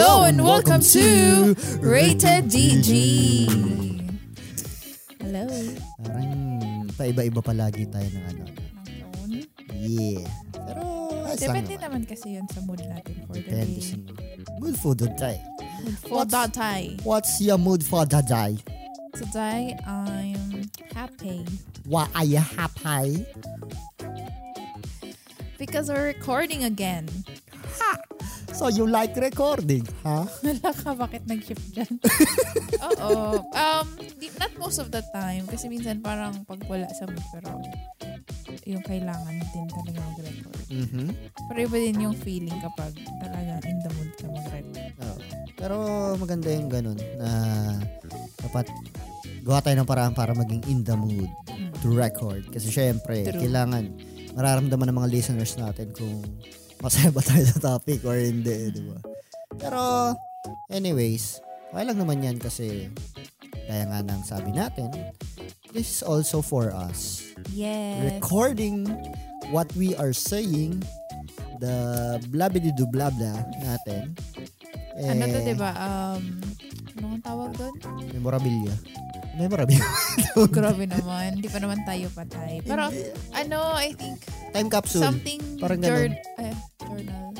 Hello and welcome to Rated DG. Hello. Parang paiba-iba palagi tayo ng ano. Yeah. Pero, ayos lang Depende naman. naman kasi yun sa mood natin for the Depende day. sa mood for the day. For What's- that day. What's your mood for the day? Today, I'm happy Why are you happy? because we're recording again. So you like recording, huh? Wala ka, bakit nag-shift dyan? Oo. Um, not most of the time. Kasi minsan parang pag wala sa mood, pero yung kailangan din talaga mag-record. Mm-hmm. Pero iba din yung feeling kapag talagang in the mood ka mag-record. Pero maganda yung ganun na dapat gawa tayo ng paraan para maging in the mood Mm. to record. Kasi syempre, True. kailangan mararamdaman ng mga listeners natin kung masaya ba tayo sa topic or hindi, di ba? Pero, anyways, okay lang naman yan kasi kaya nga nang sabi natin, this is also for us. Yes. Recording what we are saying, the blabidi blah blah natin. ano to, Eh, diba? Um, ano ang tawag doon? Memorabilia. Memorabilia. Grabe naman. Hindi pa naman tayo patay. Pero, ano, I think, Time capsule. something, Parang ganun. eh, journal.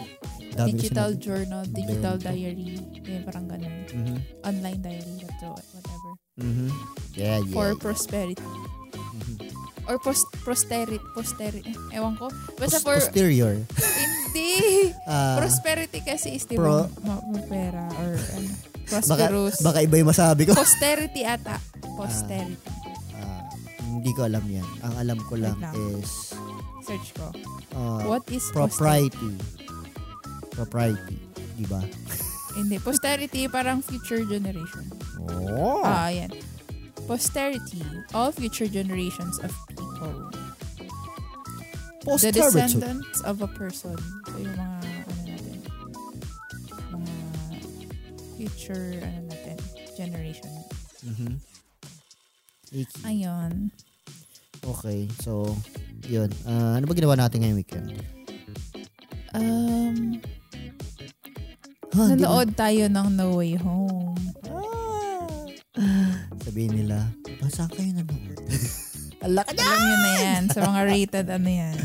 Dami digital journal, digital Bento. diary. Yeah, parang ganun. Mhm. Online diary, whatever. whatever. Mhm. Yeah, yeah. For prosperity. Mhm. Or post posterity. Posterity. Ewan ko. Basta Pos- for, posterior. hindi. Ah, prosperity kasi is pro- ma- pera or ano, baka, prosperous. baka iba yung masabi ko. Posterity ata. Posterity. Ah, hindi ko alam yan. Ang alam ko lang lang. is Search ko. ah, What is posterity? propriety. Propriety. Di ba? Hindi. Posterity parang future generation. Oh. Ah, yan. Posterity. All future generations of people. The Posterity. descendants of a person. So yung mga, ano natin, mga future, ano natin, generation. Mhm. Iki. Ayun. Okay. So, yun. Ah, ano ba ginawa natin ngayong weekend? Um, Ha, hindi nanood tayo ng No Way Home. Ah. Sabihin nila, ba saan kayo nanood? Ala ka Alam nyo na yan. Sa mga rated, ano yan.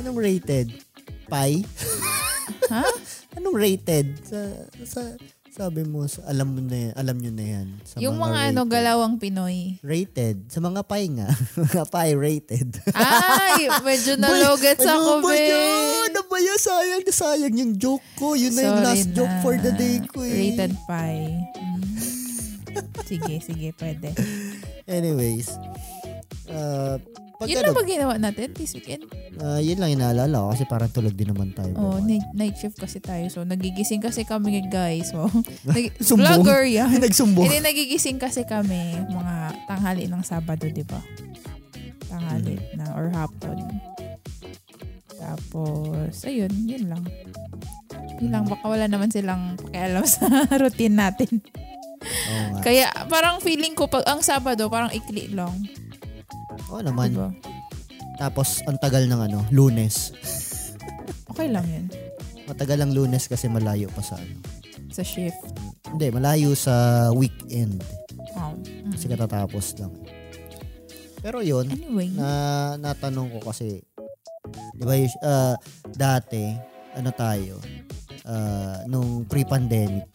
Anong rated? Pi? Ha? Anong rated? Sa, sa, sabi mo, sa, alam mo na yan, alam nyo na yan. Sa yung mga, ano, rated. galawang Pinoy. Rated. Sa mga pi nga. mga pi rated. Ay, medyo nalugats ano ako, ba be. yun? Ano ba yun? Sayang na sayang yung joke ko. Yun na yung Sorry last joke na. for the day ko eh. Rated pie. Mm. sige, sige, pwede. Anyways. Uh, pag Yun ano, lang ba ginawa natin this weekend? ah, yun lang inaalala ko kasi parang tulog din naman tayo. Oh, night, night shift kasi tayo. So, nagigising kasi kami, guys. So, nag- vlogger yan. Nagsumbong. Hindi, nagigising kasi kami mga tanghali ng Sabado, di ba? Tanghali Mm-hmm. na or hapon. Tapos, ayun, yun lang. Yun lang, baka wala naman silang pakialam sa routine natin. Nga. Kaya, parang feeling ko, pag ang Sabado, parang ikli lang. Oo naman. Diba? Tapos, ang tagal ng ano, lunes. Okay lang yun. Matagal ang lunes kasi malayo pa sa ano. Sa shift. Hindi, malayo sa weekend. Oh. mm. Kasi katatapos lang. Pero yun, Anyway. na natanong ko kasi, di ba, ah, dati, ano tayo, ah, nung pre-pandemic,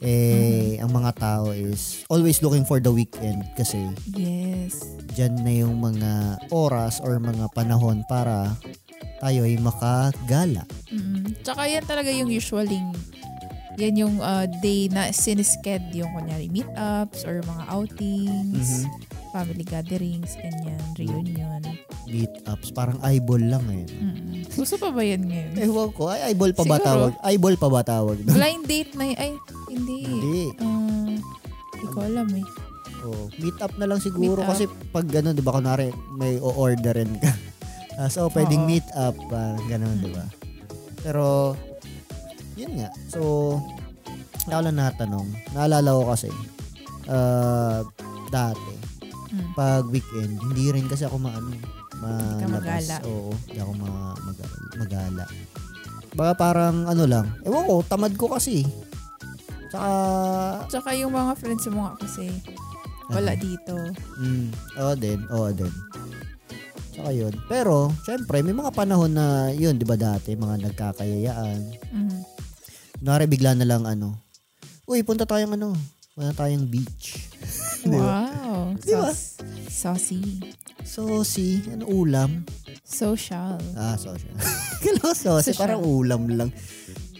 eh, ang mga tao is always looking for the weekend kasi yes. dyan na yung mga oras or mga panahon para tayo ay makagala. mm Tsaka yan talaga yung usually yan yung uh, day na sinisked yung kunyari meetups or mga outings, Mhm. Family gatherings, ganyan, reunion. Meetups, parang eyeball lang eh. Mm. Gusto pa ba yan ngayon? Ewan ko, ay eyeball pa ba Siguro. tawag? Eyeball pa ba tawag? Blind date na y- Ay, hindi. Hindi. Hindi ko alam eh. Oh, meet up na lang siguro Meet up. kasi pag gano'n, 'di ba, kunwari may o-orderin ka. Ah, so pwedeng Oo. meet up parang gano'n, Mm. 'di ba? Pero yun nga. So ako lang natanong. Naalala ko kasi uh, dati Mm. pag weekend, hindi rin kasi ako maano malabas. magala. Oo, hindi ako ma- mag- magala. Baka parang ano lang. Ewan ko, tamad ko kasi. Tsaka, Tsaka yung mga friends mo nga kasi wala dito. mm, oo din, oo din. Tsaka yun. Pero, syempre, may mga panahon na yun, di ba dati, mga nagkakayayaan. Mhm. Kunwari, bigla na lang ano, uy, punta tayong ano, punta tayong beach. Wow. Di ba? Sauce- Saucy. Si, ano, ulam? Social. Ah, social. Kala ko sauce, Social. parang ulam lang.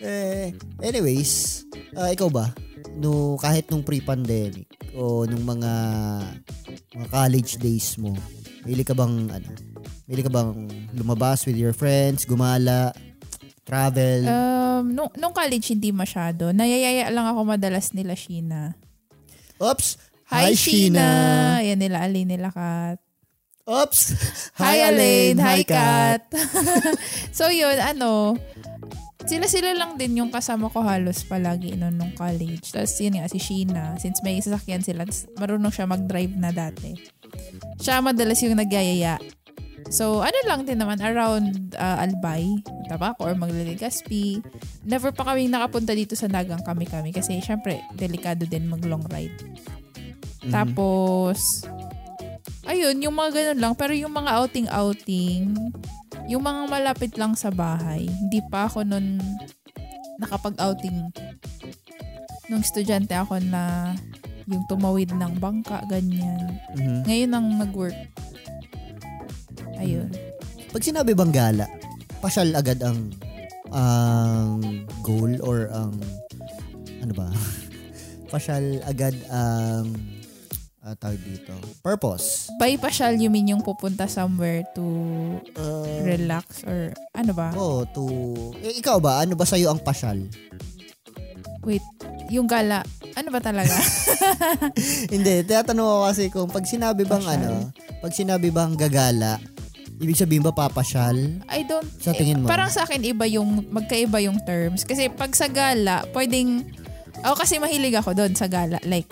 Eh, anyways, ah, ikaw ba? No, kahit nung pre-pandemic o nung mga mga college days mo, Mili ka bang ano? Mili ka bang lumabas with your friends, gumala, travel? Um, nung, nung college, hindi masyado. Nayayaya lang ako madalas nila Sheena. Oops! Hi, Hi, Sheena! Yan nila Ali, nila Kat. Oops! Hi, Alain. Hi, Kat. So, yun, ano, sila-sila lang din yung kasama ko halos palagi noon nung college. Tapos yun nga, si Sheena, since may sasakyan sila, marunong siya mag-drive na dati. Siya madalas yung nagyayaya. So, ano lang din naman, around uh, Albay, Tabaco, or Magligaspi. Never pa kami nakapunta dito sa Nagang kami-kami kasi syempre, delikado din mag-long ride. Mhm. Tapos, ayun, yung mga ganun lang. Pero yung mga outing-outing, yung mga malapit lang sa bahay, hindi pa ako nun nakapag-outing. Nung estudyante ako na yung tumawid ng bangka, ganyan. Mhm. Ngayon ang nag-work. Ayun. Pag sinabi bang gala, pasyal agad ang ang goal or ang ano ba? pasyal agad ang uh, tawag dito. Purpose. By pasyal, you mean yung pupunta somewhere to Uh, relax or ano ba? oh, to eh, ikaw ba ano ba sa ang pasyal? Wait, yung gala, ano ba talaga? Hindi, tinatanong ko kasi kung pag sinabi bang Pasyal. ano, pag sinabi bang gagala, ibig sabihin ba papasyal? I don't, Sa tingin mo? eh, parang sa akin iba yung, magkaiba yung terms. Kasi pag sa gala, pwedeng, ako kasi mahilig ako doon sa gala. Like,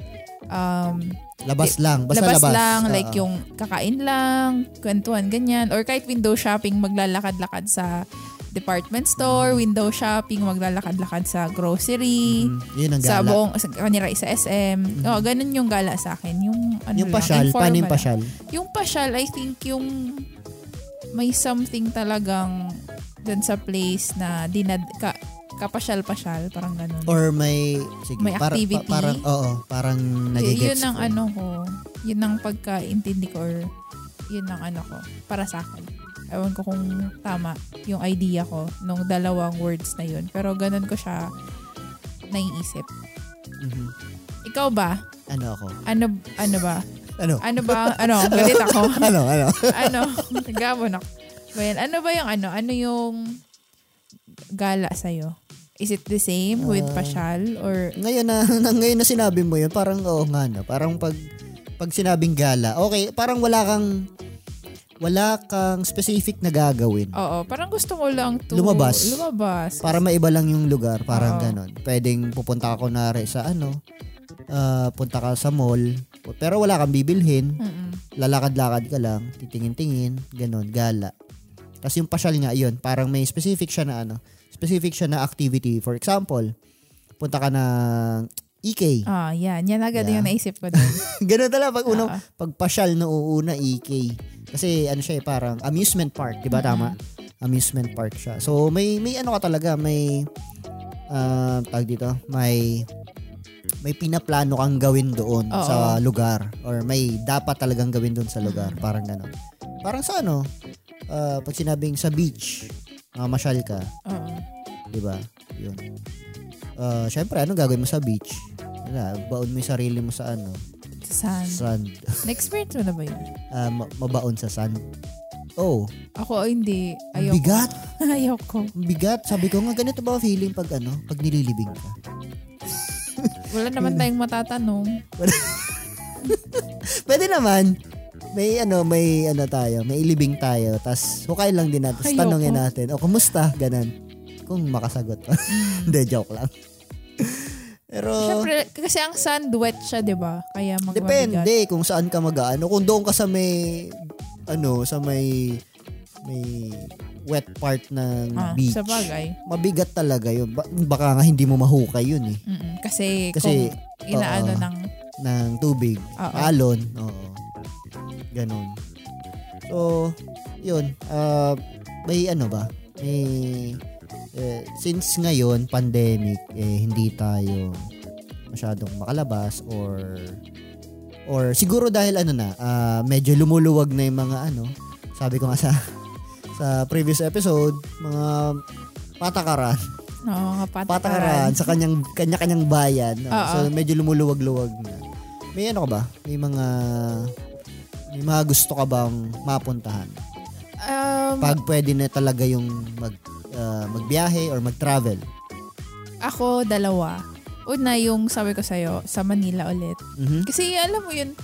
um, Labas lang, basta labas, labas. lang, Oo. like yung kakain lang, kwentuhan, ganyan. Or kahit window shopping, maglalakad-lakad sa department store, window shopping, maglalakad-lakad sa grocery, Mhm, yun ang sa gala. buong, sa kanira sa SM. Oo, ganun yung gala sa akin. Yung, ano yung lang, pasyal, paano yung pasyal? Yung pasyal, I think yung may something talagang dun sa place na dinad, ka, kapasyal-pasyal, parang ganun. Or may, sige, May para- activity? pa- parang, oo, parang nagigets yun ang ko. ano ko, yun ang pagkaintindi ko or yun ang ano ko, para sa akin. Ewan ko kung tama yung idea ko nung dalawang words na yun. Pero ganun ko siya naiisip. Mhm. Ikaw ba? Ano ako? Ano, ano ba? Ano? Ano ba? Ano? Galit ako. ano, ano? ano? Gamon ako. Yan? Ano ba yung ano? Ano yung gala sa'yo? Is it the same with Ah. pasyal or ngayon na, na ngayon na sinabi mo yun, parang oo nga no. Parang pag pag sinabing gala, okay, parang wala kang wala kang specific na gagawin. Oo, parang gusto ko lang to Lumabas. Lumabas. Para maiba lang yung lugar, parang Oo. ganon. Pwedeng pupunta ka kunwari sa ano, ah, punta ka sa mall, pero wala kang bibilhin, Mm-mm. lalakad-lakad ka lang, titingin-tingin, ganon, gala. Tapos yung pasyal nga, yun, parang may specific siya na ano, specific siya na activity. For example, punta ka ng EK. Ah, yan. Yan agad Yeah. yung naisip ko din. Ganun talaga pag unang Ah. pag pasyal na uuna EK. Kasi ano siya eh, parang amusement park, 'di ba tama? Amusement park siya. So may may ano ka talaga, may ah tag dito, may may pinaplano kang gawin doon Oo. sa lugar or may dapat talagang gawin doon sa lugar, parang gano'n. Parang sa ano, ah, pag sinabing sa beach, uh, masyal ka, Oo. 'di ba? 'Yun. Ah, syempre ano gagawin mo sa beach? Wala, baon mo yung sarili mo sa ano, Sand. sand. Na-experience mo na ba yun? Ah, ma- mabaon sa sand. Oh, Ako, hindi. ang Ayoko. bigat. Ayoko. Ang bigat. Sabi ko nga, ganito ba feeling pag ano, pag nililibing ka? Wala naman tayong matatanong. Pwede naman. May ano, may ano tayo, may ilibing tayo. Tapos hukay lang din natin. Ayoko. tanongin natin, o kumusta? Ganon. Kung makasagot pa. Hindi, joke lang. Pero, Siyempre, kasi ang sand wet siya, di ba? Kaya magmabigat. depende kung saan ka mag-ano. Kung doon ka sa may, ano, sa may, may wet part ng Ah, beach. sa bagay. Mabigat talaga yun. Ba- baka nga hindi mo mahukay yun eh. Mm-mm. Kasi, Kasi, kung inaano oo. ng Ng tubig. Oo. Alon. Oo. Ganon. So, yun. Uh, may ano ba? May, eh, since ngayon, pandemic, eh, hindi tayo masyadong makalabas or or siguro dahil ano na, ah, medyo lumuluwag na yung mga ano, sabi ko nga sa sa previous episode, mga patakaran, no, mga patakaran patakaran. sa kanyang kanya-kanyang bayan. no? Oo. So medyo lumuluwag-luwag na. May ano ka ba? May mga may mga gusto ka bang mapuntahan? Um, Pag pwede na talaga yung mag ah, magbiyahe or mag-travel. ako, dalawa. Una, yung sabi ko sa'yo, sa Manila ulit. Mhm. Kasi alam mo yun,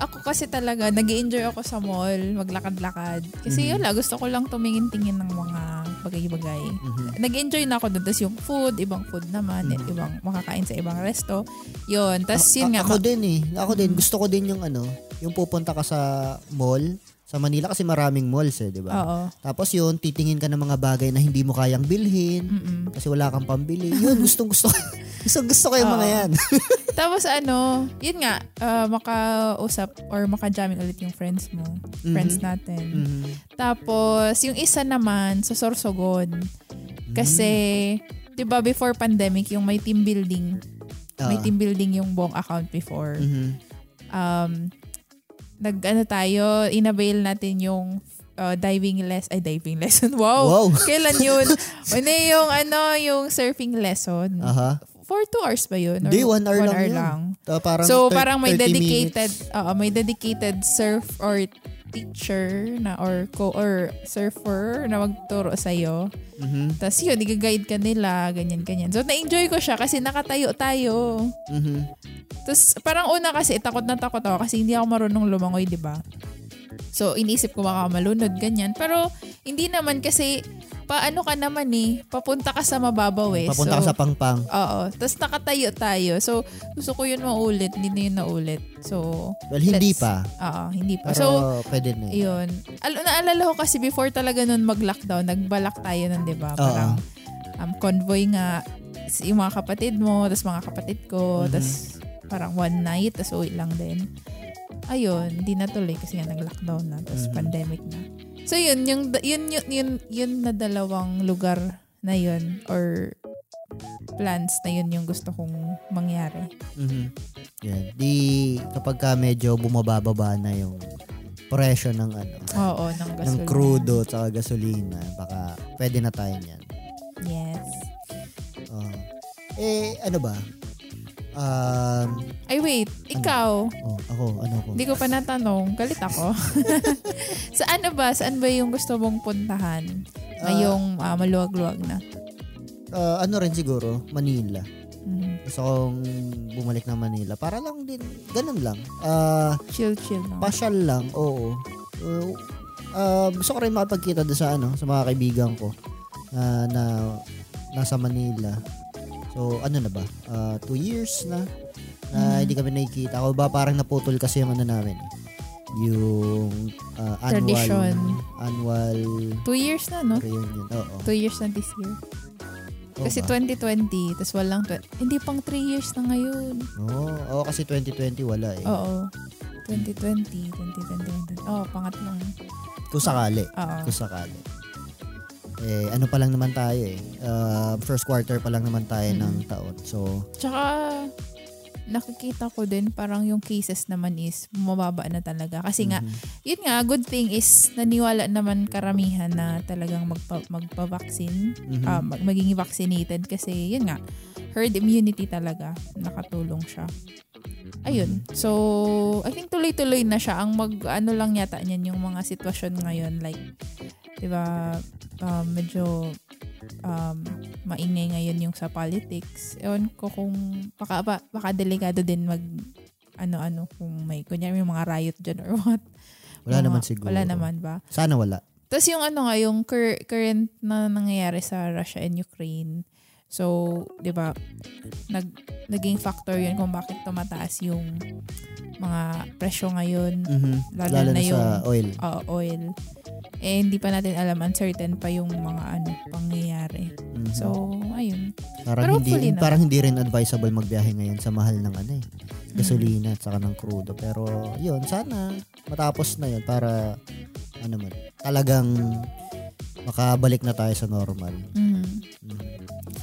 ako kasi talaga, nag enjoy ako sa mall, maglakad-lakad. Kasi Mhm. wala, gusto ko lang tumingin-tingin ng mga bagay-bagay. Mhm. Nag-enjoy na ako doon. Tapos yung food, ibang food naman, Mhm. ibang makakain sa ibang resto. Yun. Tapos yun a- nga, Ako ma- din eh. Ako din. Gusto ko din yung ano, yung pupunta ka sa mall, sa Manila kasi maraming malls eh, di ba? oo. Tapos yun, titingin ka ng mga bagay na hindi mo kayang bilhin Mm-mm. kasi wala kang pambili. Yun, gustong gusto ko. gustong gusto ko yung mga yan. Tapos ano, yun nga, ah, makausap or maka-jamming ulit yung friends mo. Friends natin. Mhm. Tapos, yung isa naman, sa Sorsogon. Kasi, Mm. di ba before pandemic, yung may team building, may Ah. team building yung buong account before. Mhm. Um, nag, ano tayo, inavail natin yung uh, diving less ay diving lesson. Wow. Wow. Kailan yun? Ano yung ano, yung surfing lesson. Aha. For two hours ba yun? Or Hindi, one hour lang yun. Ta- parang So parang may 30 dedicated minutes. oo, may dedicated surf or teacher na or co or surfer na magturo sa iyo. Mhm. Tapos yun, i-guide ka nila, ganyan ganyan. So na-enjoy ko siya kasi nakatayo tayo. Mhm. Tapos parang una kasi takot na takot ako kasi hindi ako marunong lumangoy, 'di ba? So iniisip ko baka malunod ganyan. Pero hindi naman kasi paano ka naman eh, papunta ka sa mababaw eh. Papunta so, ka sa pangpang. Oo. Tapos nakatayo tayo. So, gusto ko yun maulit. Hindi na yun naulit. So, Well, hindi pa. Oo, hindi pa. Pero so, pwede na yun. Al- naalala ko kasi before talaga nun mag-lockdown, nagbalak tayo nun, di ba? Parang um, convoy nga, yung mga kapatid mo, tapos mga kapatid ko, Mhm. tapos parang one night, tapos uwi lang din. Ayun, hindi natuloy kasi nga nag-lockdown na, tapos Mhm. pandemic na. So yun, yung, yun, yun, yun, yun na dalawang lugar na yun or plans na yun yung gusto kong mangyari. Mhm. Yan. Di kapag ka medyo bumababa na yung presyo ng ano, Oo, ng ng gasolina. crudo at saka gasolina, baka pwede na tayo niyan. Yes. Oo. eh, ano ba? Um, Ay wait, ikaw, oh, ako, ano ko? Hindi ko pa natanong. Galit ako. saan na ba? Saan ba yung gusto mong puntahan? Na Ah. yung ah, maluwag-luwag na. Ah, ano rin siguro, Manila. Mhm. Gusto kong bumalik na Manila. Para lang din, ganun lang. Ah, Chill-chill. No? pasyal lang, oo. Uh, ah, gusto ko rin makapagkita doon sa ano, sa mga kaibigan ko na, na nasa Manila. So, ano na ba? Ah, two years na na Mhm. hindi kami nakikita. Ako ba parang naputol kasi yung ano namin. Yung ah, annual Tradition. annual Two years na, no? reunion. Oo. Two years na this year. Oo Kasi ba? 2020, tas walang, tw- hindi pang three years na ngayon. Oo, oo, kasi 2020 wala eh. Oo. 2020, 2020, 2020. Oo, pangatlong. Kung sakali. Oo. Kung sakali. Eh, ano pa lang naman tayo eh. Ah, first quarter pa lang naman tayo ng taon. So, Tsaka, nakikita ko din parang yung cases naman is bumababa na talaga. Kasi nga, mhm. yun nga, good thing is naniwala naman karamihan na talagang magpa, magpa-vaccine, Mhm. ah, mag- maging vaccinated kasi yun nga, herd immunity talaga, nakatulong siya. Ayun. So, I think tuloy-tuloy na siya. Ang mag, ano lang yata niyan yung mga sitwasyon ngayon. Like, di ba, um, medyo um, maingay ngayon yung sa politics. Ewan ko kung, baka, ba- baka delikado din mag, ano-ano, kung may, kunyari may mga riot dyan or what. wala Mga- naman siguro. Wala naman ba? Sana wala. Tapos yung ano nga, yung cur- current na nangyayari sa Russia and Ukraine. So, di ba, nag, naging factor yun kung bakit tumataas yung mga presyo ngayon, Mhm. lalo, Lalo na, na yung sa oil. uh, oil. Eh hindi pa natin alam, uncertain pa yung mga ano, pangyayari. Mhm. So, ayun. parang pero hindi na. parang hindi rin advisable magbiyahe ngayon sa mahal ng ano eh. Gasolina at saka ng crudo. Pero yun, sana matapos na yun para ano man, talagang makabalik na tayo sa normal. Mhm. Mm.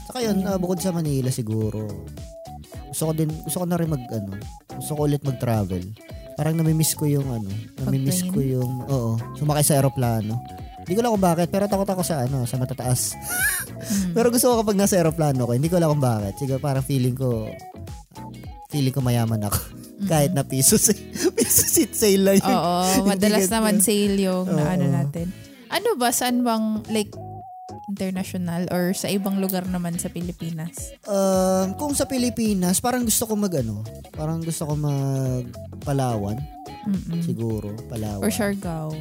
Saka yun, ah, bukod sa Manila siguro, gusto ko din, gusto ko na rin mag, ano, gusto ko ulit mag-travel. Parang namimiss ko yung, ano, namimiss ko yung, oo, sumakay sa aeroplano. Hindi ko alam kung bakit, pero takot ako sa, ano, sa matataas. Mhm. pero gusto ko kapag nasa aeroplano ko, hindi ko alam kung bakit. Siguro parang feeling ko, feeling ko mayaman ako. Kahit na piso, piso seat sale lang yun. Oo, madalas naman sale yung na ano natin. Ano ba, saan bang like international or sa ibang lugar naman sa Pilipinas? Um, kung sa Pilipinas, parang gusto ko mag, ano, parang gusto ko mag Palawan, Mm-mm. siguro, Palawan. Or Siargao.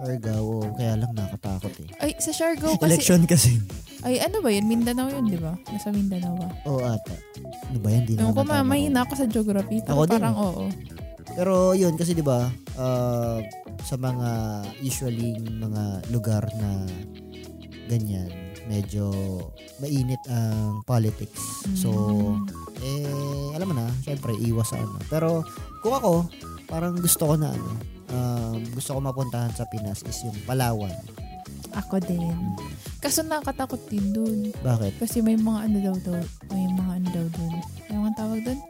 Siargao, oo, kaya lang nakatakot eh. Ay, sa Siargao kasi, Election kasi. ay ano ba yun? Mindanao yun, di ba? Nasa Mindanao ba? Oo ata. Ano ba yan? Di Ewan ko, naman tama mahina ako sa geography. Pero Ako din parang eh. oo. Pero yun, kasi di ba uh, sa mga usually mga lugar na ganyan, medyo mainit ang politics. So, eh, alam mo na, syempre, iwas sa ano. Pero, kung ako, parang gusto ko na ano, um, gusto ko mapuntahan sa Pinas is yung Palawan. Ako din. Kaso nakakatakot din dun. Bakit? Kasi may mga ano daw daw. May mga ano daw dun. Ano ang tawag dun?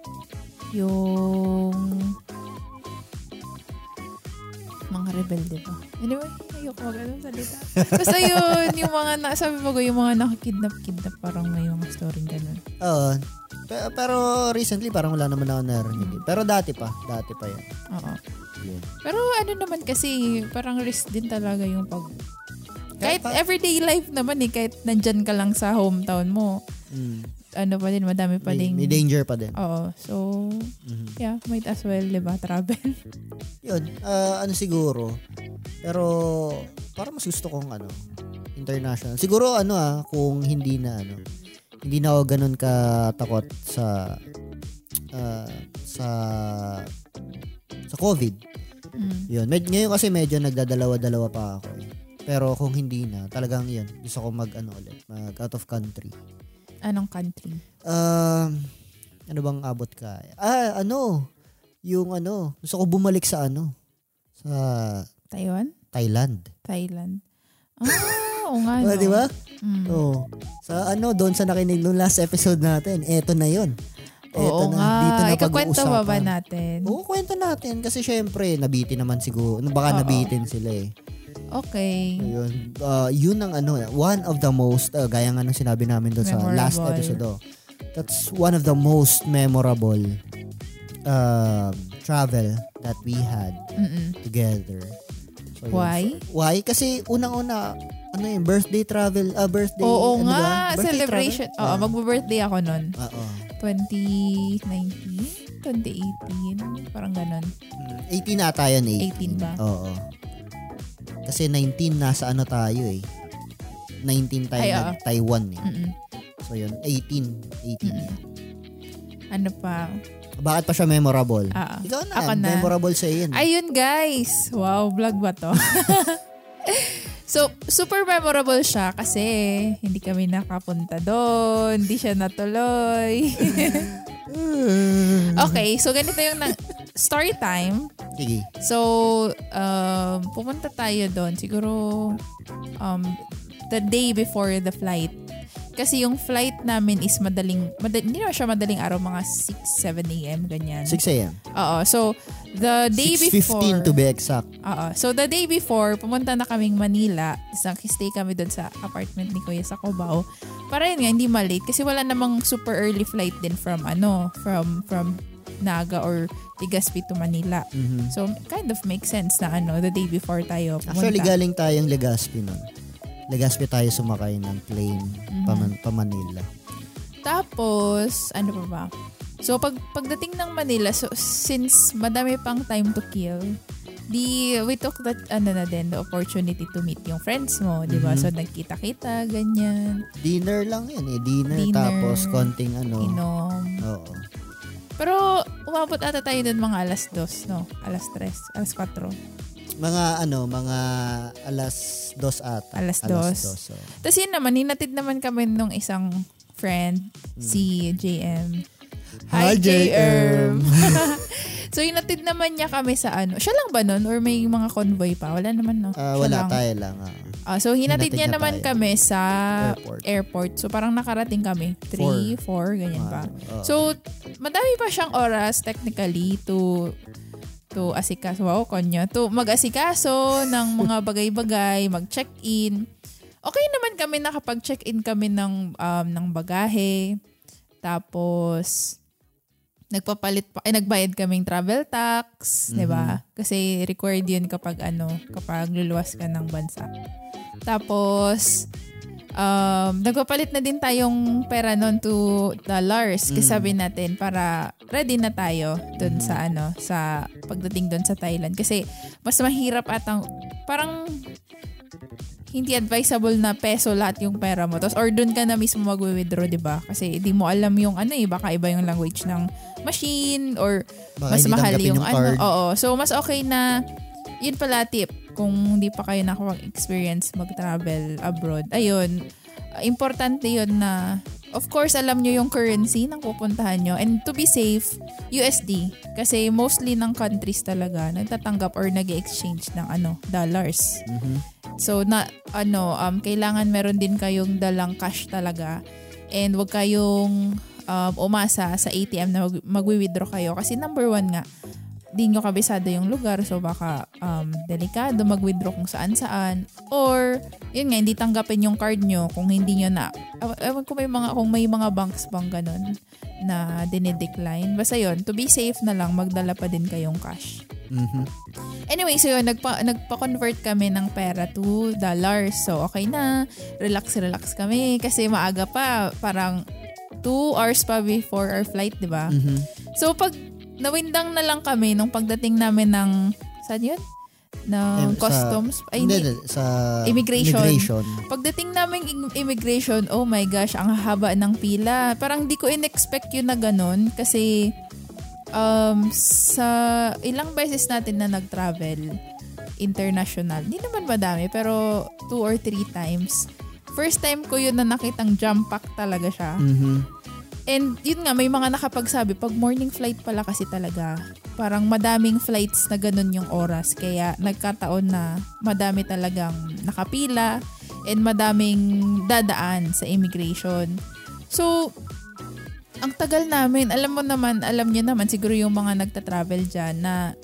Yung mga rebelde ba? Anyway, ayoko mag ano salita. Basta yun, yung mga, na, sabi mo ko, yung mga nakakidnap-kidnap, parang may mga story ganun. Oo. Pe- pero recently, parang wala naman ako narinig. eh. Pero dati pa. Dati pa yan. Oo. Yun. Pero ano naman kasi, parang risk din talaga yung pag... Kahit pa- everyday life naman eh, kahit nandyan ka lang sa hometown mo, Mm. Ano pa din, madami pa May, ding... may danger pa din. Oo. So, Mhm. yeah, might as well, diba, travel. Yun, ah, ano siguro. Pero, parang mas gusto kong ano, international. Siguro ano ah, kung hindi na ano, hindi na ako ganun katakot sa ah, sa sa COVID. Mm. Yun. Med- ngayon kasi medyo nagdadalawa-dalawa pa ako eh. Pero kung hindi na, talagang yun. Gusto ko mag ano ulit, mag out of country. Anong country? Um, ano bang abot ka? Ah, ano? Yung ano, gusto ko bumalik sa ano, sa Taiwan? Thailand. Thailand. Ah, oo nga. Oh, no? di ba? Mm. Oo. Sa ano, doon sa nakinig nung last episode natin, eto na. Oo Eto na, nga. dito na Ikakwento ba ba natin? Oo, kwento natin. Kasi syempre, nabitin naman siguro. Baka Oo. nabitin sila eh. Okay. Yun, uh, yun ang ano, one of the most, uh, gaya nga nung sinabi namin doon sa last episode. oh. That's one of the most memorable um, travel that we had Mm-mm. together. So, yun. Why? Why? Kasi unang-una, ano yung birthday travel, ah birthday, Oo ano ba? nga. Birthday Celebration. travel? Oo, Ah, magbo-birthday ako nun. Oo. 2019? 2018? Parang ganun. Mm, 18 na tayo, 18. 18 ba? Oo. Kasi 19 nasa ano tayo eh. 19 tayo Ay, nag Taiwan eh. Mm-mm. So yun, 18. 18 Mm-mm. yan. Ano pa? Bakit pa siya memorable? Ah, Ikaw na, ako na. memorable sa yun. Ayun guys. Wow, vlog ba to? so, super memorable siya kasi hindi kami nakapunta doon. Hindi siya natuloy. okay, so ganito yung na- story time. Sige. So, um, pumunta tayo doon. Siguro, um, the day before the flight. Kasi yung flight namin is madaling, madal- hindi naman siya madaling araw, mga 6, 7 a.m., ganyan. 6 a.m. Oo. So, the day before... 6.15 to be exact. Oo. So, the day before, pumunta na kaming Manila. Tapos stay kami doon sa apartment ni Kuya sa Cubao. Para yun nga, hindi malate. Kasi wala namang super early flight din from, ano, from, from Naga or Legazpi to Manila. Mhm. So, kind of makes sense na ano, the day before tayo pumunta. Actually, galing tayong Legazpi nun. Legazpi tayo sumakay ng plane Mhm. pa, Man- pa Manila. Tapos, ano pa ba? So, pag, pagdating ng Manila, so, since madami pang time to kill, di, we took that, ano na din, the opportunity to meet yung friends mo, di ba? Mhm. So, nagkita-kita, ganyan, Dinner lang yan eh. Dinner, Dinner, tapos konting ano. inom. Oo. Pero, umabot ata tayo dun mga alas dos, no? Alas tres, alas 4. mga ano, mga alas dos ata. Alas dos. so. Tapos yun naman, hinatid naman kami nung isang friend, si JM. Hi, JM. so, hinatid naman niya kami sa ano. Siya lang ba nun? Or may mga convoy pa? Wala naman, no? Siya wala, lang. tayo lang. Ah, so, hinatid Hinatid niya niya naman tayo. kami sa Airport. airport. So, parang nakarating kami. 3, 4, ganyan pa. Ah, oo. So, madami pa siyang oras technically to to asikaso. Wow, konyo. To mag-asikaso ng mga bagay-bagay, mag-check-in. Okay naman kami nakapag-check-in kami ng, um, ng bagahe. Tapos, nagpapalit pa, eh, nagbayad kaming travel tax, di ba? Kasi required yun kapag ano, kapag luluwas ka ng bansa. Tapos, um, nagpapalit na din tayong pera nun to dollars. Kasi sabi natin para ready na tayo dun sa ano, sa pagdating dun sa Thailand. Kasi mas mahirap atang, parang hindi advisable na peso lahat yung pera mo. Tapos, or dun ka na mismo mag-withdraw, di ba? Kasi di mo alam yung ano eh, baka iba yung language ng machine or Baka mas mahal yung, yung ano. card. Oo. So, mas okay na, yun pala tip, kung hindi pa kayo nakapag-experience mag-travel abroad. Ayun, importante yun na, of course, alam nyo yung currency ng pupuntahan nyo. And to be safe, USD. Kasi mostly ng countries talaga, nagtatanggap or nag exchange ng ano, dollars. Mhm. So na ano um kailangan meron din kayong dalang cash talaga and wag kayong um, umasa sa ATM na mag- magwi-withdraw kayo kasi number one nga di nyo kabisado yung lugar so baka um, delikado mag-withdraw kung saan saan or yun nga hindi tanggapin yung card nyo kung hindi nyo na ewan- ko may mga kung may mga banks bang ganun na dinidecline basta yun to be safe na lang magdala pa din kayong cash Mhm. Anyway, so yun, nagpa, nagpa-convert kami ng pera to dollars. So, okay na. Relax, relax kami. Kasi maaga pa. Parang two hours pa before our flight, di ba? Mhm. So, pag nawindang na lang kami nung pagdating namin ng, saan yun? Ng Eh, sa- customs? Ay, Hindi, hindi. sa Immigration. immigration. Pagdating namin im- immigration, oh my gosh, ang haba ng pila. Parang di ko in-expect yun na ganun kasi um, sa ilang beses natin na nag-travel international, hindi naman madami pero two or three times. First time ko yun na nakitang jump pack talaga siya. Mhm. And yun nga, may mga nakapagsabi, pag morning flight pala kasi talaga, parang madaming flights na ganun yung oras. Kaya nagkataon na madami talagang nakapila and madaming dadaan sa immigration. So, ang tagal namin, alam mo naman, alam niyo naman, siguro yung mga nagta-travel dyan na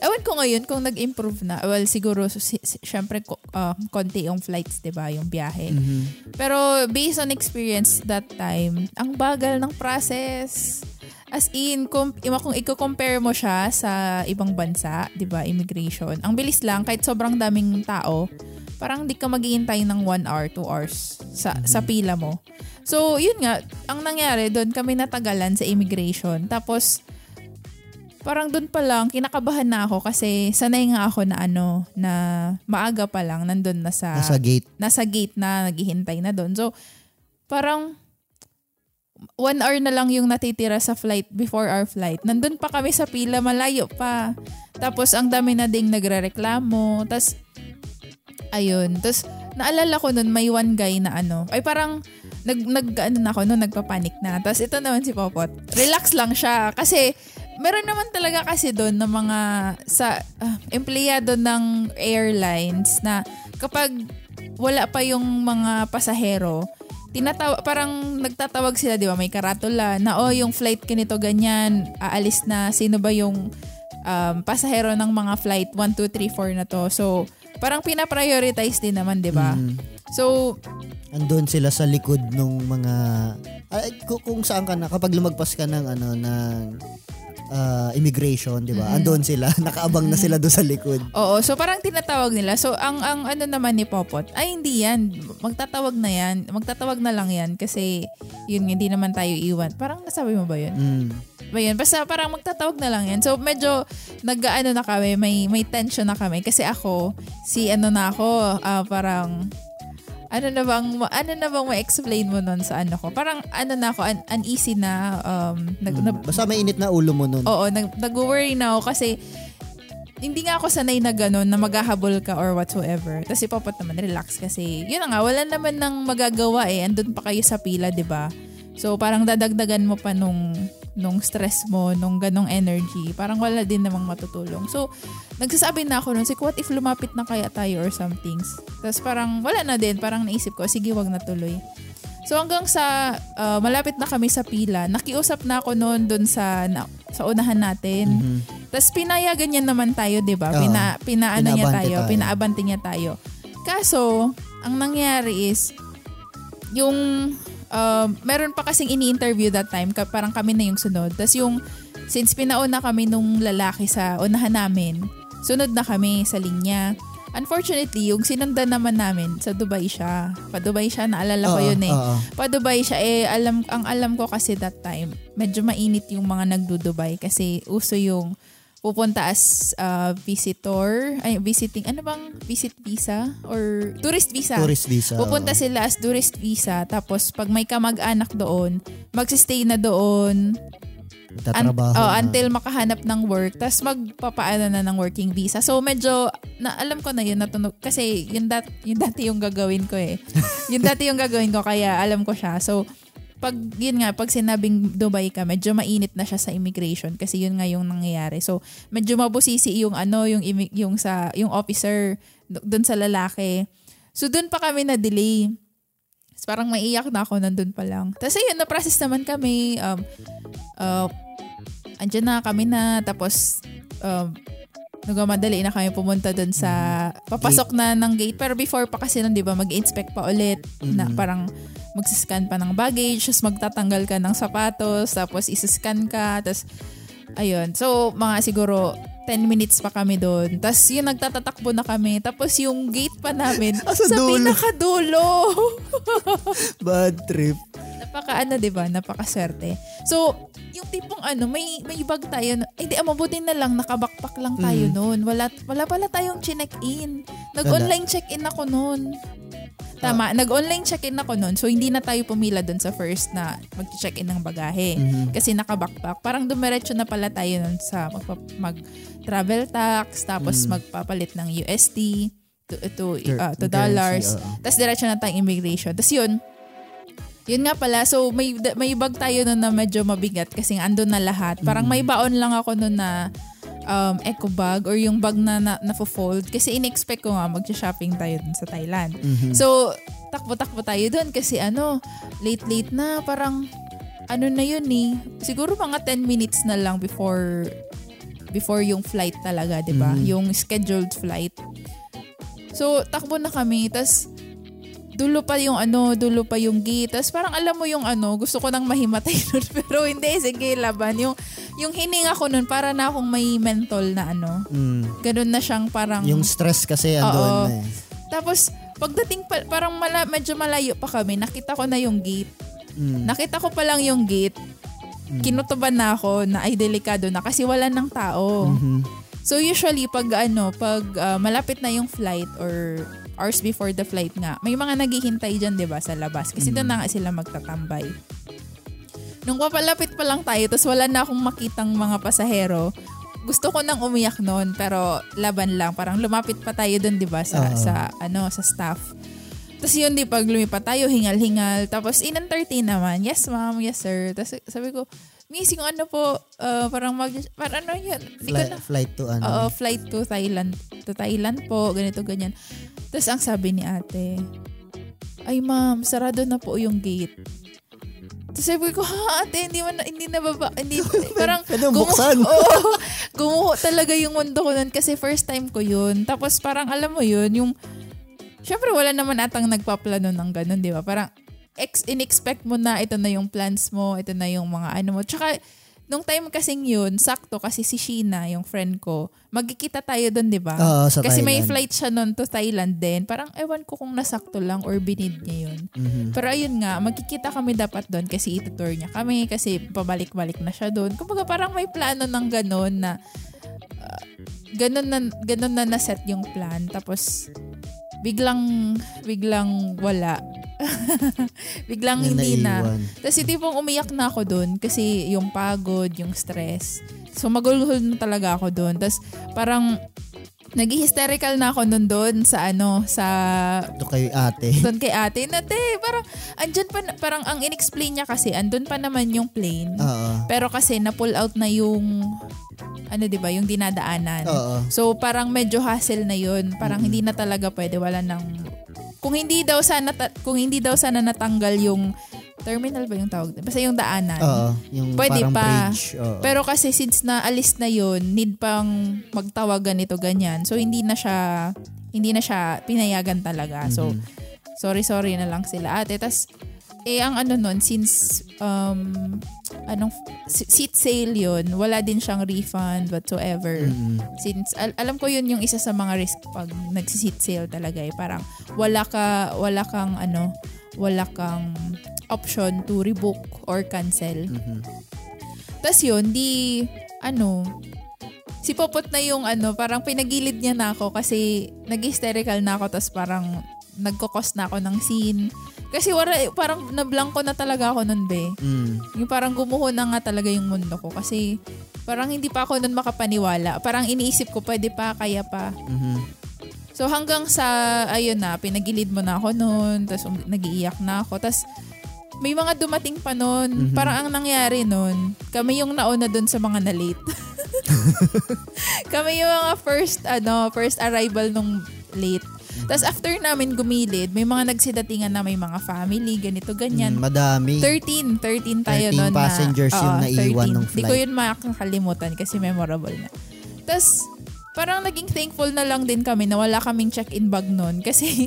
Ewan ko ngayon kung nag-improve na. Well, siguro, si, si- syempre, ah, konti yung flights, 'di ba yung biyahe. Mhm. Pero based on experience that time, ang bagal ng process. As in, kung, kung i-compare mo siya sa ibang bansa, di ba, immigration, ang bilis lang, kahit sobrang daming tao, parang di ka maghihintay ng one hour, two hours sa, sa pila mo. So, yun nga, ang nangyari doon, kami natagalan sa immigration. Tapos, parang doon pa lang, kinakabahan na ako kasi sanay nga ako na ano, na maaga pa lang, nandun na sa Nasa gate. nasa gate na, naghihintay na doon. So, parang one hour na lang yung natitira sa flight before our flight. Nandun pa kami sa pila, malayo pa. Tapos, ang dami na ding nagre-reklamo. Tapos, ayun. Tapos, naalala ko nun, may one guy na ano, ay parang, nag, nag ano na ako, no, nagpapanik na. Tapos, ito naman si Popot. Relax lang siya. Kasi, meron naman talaga kasi doon ng mga sa ah, empleyado ng airlines na kapag wala pa yung mga pasahero, tinatawa parang nagtatawag sila, 'di ba? May karatula na oh, yung flight ganito ganyan, aalis na sino ba yung um, pasahero ng mga flight 1 2 3 4 na to. So, parang pina-prioritize din naman, 'di ba? Mhm. So, Andun sila sa likod nung mga ay, kung, kung saan ka na kapag lumagpas ka ng ano ng ah, immigration, 'di ba? Andun sila, nakaabang na sila doon sa likod. Oo, so parang tinatawag nila. So ang ang ano naman ni Popot, ay hindi yan. Magtatawag na yan. Magtatawag na lang yan kasi yun hindi naman tayo iwan. Parang nasabi mo ba yun? Mm. Ba yun? Basta parang magtatawag na lang yan. So medyo nag-ano na kami, may may tension na kami kasi ako si ano na ako, ah, parang ano na bang ano na bang ma-explain mo nun sa ano ko? Parang ano na ako un- uneasy na um nag, na- Basta may init na ulo mo nun. Oo, nag, nag-worry na ako kasi hindi nga ako sanay na gano'n na maghahabol ka or whatsoever. Tapos si Popot naman, relax kasi, yun na nga, wala naman nang magagawa eh. Andun pa kayo sa pila, di ba? So, parang dadagdagan mo pa nung, nung stress mo, nung ganong energy. Parang wala din namang matutulong. So, nagsasabi na ako nun, si what if lumapit na kaya tayo or some things. Tapos parang wala na din. Parang naisip ko, sige, wag na tuloy. So hanggang sa uh, malapit na kami sa pila, nakiusap na ako noon doon sa na, sa unahan natin. Mm-hmm. Tapos pinayagan niya naman tayo, 'di ba? Pina pinaano niya tayo, tayo, pinaabante niya tayo. Kaso, ang nangyari is yung uh, meron pa kasing ini-interview that time, parang kami na yung sunod. Tapos yung since pinauna kami nung lalaki sa unahan namin, sunod na kami sa linya. Unfortunately, yung sinundan naman namin sa Dubai siya. Pa Dubai siya, naalala ko yun eh. Uh, pa Dubai siya eh alam ang alam ko kasi that time, medyo mainit yung mga nagdo-Dubai kasi uso yung pupunta as uh, visitor, ay visiting, ano bang visit visa or tourist visa? Tourist visa. Pupunta sila as tourist visa tapos pag may kamag-anak doon, magsistay na doon Tatrabaho Un- oh, until makahanap ng work. Tapos magpapaano na ng working visa. So medyo, na, alam ko na yun, natunog. Kasi yun, dat, yun dati yung gagawin ko eh. yun dati yung gagawin ko, kaya alam ko siya. So, pag yun nga pag sinabing Dubai ka medyo mainit na siya sa immigration kasi yun nga yung nangyayari. So medyo mabusisi yung ano yung yung sa yung officer doon sa lalaki. So doon pa kami na delay parang maiyak na ako nandun pa lang. Tapos ayun na process naman kami. Um uh, andyan na kami na tapos um, nagmamadali na kami pumunta doon sa papasok na ng gate pero before pa kasi nun 'di ba mag-inspect pa ulit mm-hmm. na parang magsiscan pa ng baggage tapos magtatanggal ka ng sapatos tapos isiscan ka tapos ayun so mga siguro 10 minutes pa kami doon. Tapos yung nagtatatakbo na kami. Tapos yung gate pa namin ah, sa, sa dulo. pinakadulo. Bad trip. Napaka ano, 'di ba? Napakaswerte. So, yung tipong ano, may may bag tayo. Na, hindi, ah, mabuti na lang nakabakpak lang tayo mm. noon. Wala wala pala tayong chinek-in. Nag-online check-in ako noon. Tama, nag-online check-in ako noon. So, hindi na tayo pumila doon sa first na mag-check-in ng bagahe. Mm-hmm. Kasi naka-backpack. Parang dumiretso na pala tayo noon sa mag-travel tax, tapos mm-hmm. magpapalit ng USD to, to, uh, to dollars. Uh-huh. Tapos diretso na tayong immigration. Tapos yun, yun nga pala, so may may bag tayo noon na medyo mabigat kasi andun na lahat. Parang may baon lang ako noon na um, eco bag or yung bag na, na na-fold kasi in-expect ko nga mag-shopping tayo dun sa Thailand. Mm-hmm. So, takbo-takbo tayo dun kasi ano, late-late na parang ano na yun eh. Siguro mga 10 minutes na lang before before yung flight talaga, 'di ba? Mm-hmm. Yung scheduled flight. So, takbo na kami. tas dulo pa yung ano, dulo pa yung gate. Tapos parang alam mo yung ano, gusto ko nang mahimatay nun. Pero hindi, sige, laban. Yung, yung hininga ko nun, para na akong may mental na ano. Mm. Ganun na siyang parang... Yung stress kasi andun na eh. Tapos, pagdating pa, parang mala, medyo malayo pa kami, nakita ko na yung gate. Mm. Nakita ko pa lang yung gate. Mm. Kinutuban na ako na ay delikado na kasi wala ng tao. Mm-hmm. So usually pag ano, pag uh, malapit na yung flight or hours before the flight nga, may mga naghihintay dyan, di ba, sa labas. Kasi mm. doon na nga sila magtatambay. Nung papalapit pa lang tayo, tapos wala na akong makitang mga pasahero, gusto ko nang umiyak noon, pero laban lang. Parang lumapit pa tayo doon, di ba, sa, uh sa, ano, sa staff. Tapos yun, di, pag lumipat tayo, hingal-hingal. Tapos in-entertain naman, yes ma'am, yes sir. Tapos sabi ko, Miss, yung ano po, uh, parang mag, parang ano yun? Fly, na, flight to ano? Oo, flight to Thailand. To Thailand po, ganito, ganyan. Tapos ang sabi ni ate, ay ma'am, sarado na po yung gate. Tapos sabi ko, ha ate, hindi man, hindi na baba, hindi, parang, gumuho, oh, gumuho talaga yung mundo ko nun kasi first time ko yun. Tapos parang alam mo yun, yung, syempre wala naman atang nagpaplano ng ganun, di ba? Parang, ex, in-expect mo na ito na yung plans mo, ito na yung mga ano mo. Tsaka, nung time kasing yun, sakto kasi si Sheena, yung friend ko, magkikita tayo doon, di ba? Oo, sa Kasi Thailand. may flight siya noon to Thailand din. Parang ewan ko kung nasakto lang or binid niya yun. Mm-hmm. Pero ayun nga, magkikita kami dapat doon kasi itutour niya kami kasi pabalik-balik na siya doon. Kumbaga parang may plano ng ganun na uh, ganun na ganun na na-set yung plan. Tapos biglang biglang wala Biglang hindi na. Tapos yung tipong umiyak na ako doon kasi yung pagod, yung stress. So magulhol na talaga ako doon. Tapos parang nag-hysterical na ako nun doon sa ano, sa Ito kay ate. doon kay ate. Na, te, parang, andyan pa, na- parang ang inexplain niya kasi, andun pa naman yung plane. Oo. Pero kasi na-pull out na yung, ano 'di ba yung dinadaanan. Oo. So parang medyo hassle na yun. Parang hindi na talaga pwede. Wala nang, kung hindi daw sana, kung hindi daw sana natanggal yung, terminal ba yung tawag? Basta yung daanan. Oo. Yung Pwede parang pa. bridge. Oo. Pero kasi since na alis na yun, need pang magtawag ganito ganyan. So hindi na siya hindi na siya pinayagan talaga. So Mhm. sorry sorry na lang sila ate. Tas eh ang ano nun since um anong seat sale yun, wala din siyang refund whatsoever. Mm-mm. Since al- alam ko yun yung isa sa mga risk pag nagsi-seat sale talaga eh. Parang wala ka wala kang ano, wala kang option to rebook or cancel. Mhm. Tapos yun, di, ano, si Popot na yung ano, parang pinagilid niya na ako kasi nag-hysterical na ako tapos parang nagkokos na ako ng scene. Kasi wala, eh, parang nablangko na talaga ako nun, be. Mm. Yung parang gumuho na nga talaga yung mundo ko kasi parang hindi pa ako nun makapaniwala. Parang iniisip ko, pwede pa, kaya pa. Mhm. So hanggang sa, ayun na, pinagilid mo na ako nun, tapos um, nag-iiyak na ako. Tapos may mga dumating pa nun. Mhm. Parang ang nangyari nun, kami yung nauna dun sa mga na-late. kami yung mga first, ano, first arrival nung late. Tapos after namin gumilid, may mga nagsidatingan na may mga family, ganito, ganyan. Mm, madami. 13, 13 tayo 13 nun passengers na, yung oo, naiwan 13. nung Di ko flight. yun makakalimutan kasi memorable na. Tapos, parang naging thankful na lang din kami na wala kaming check-in bag nun kasi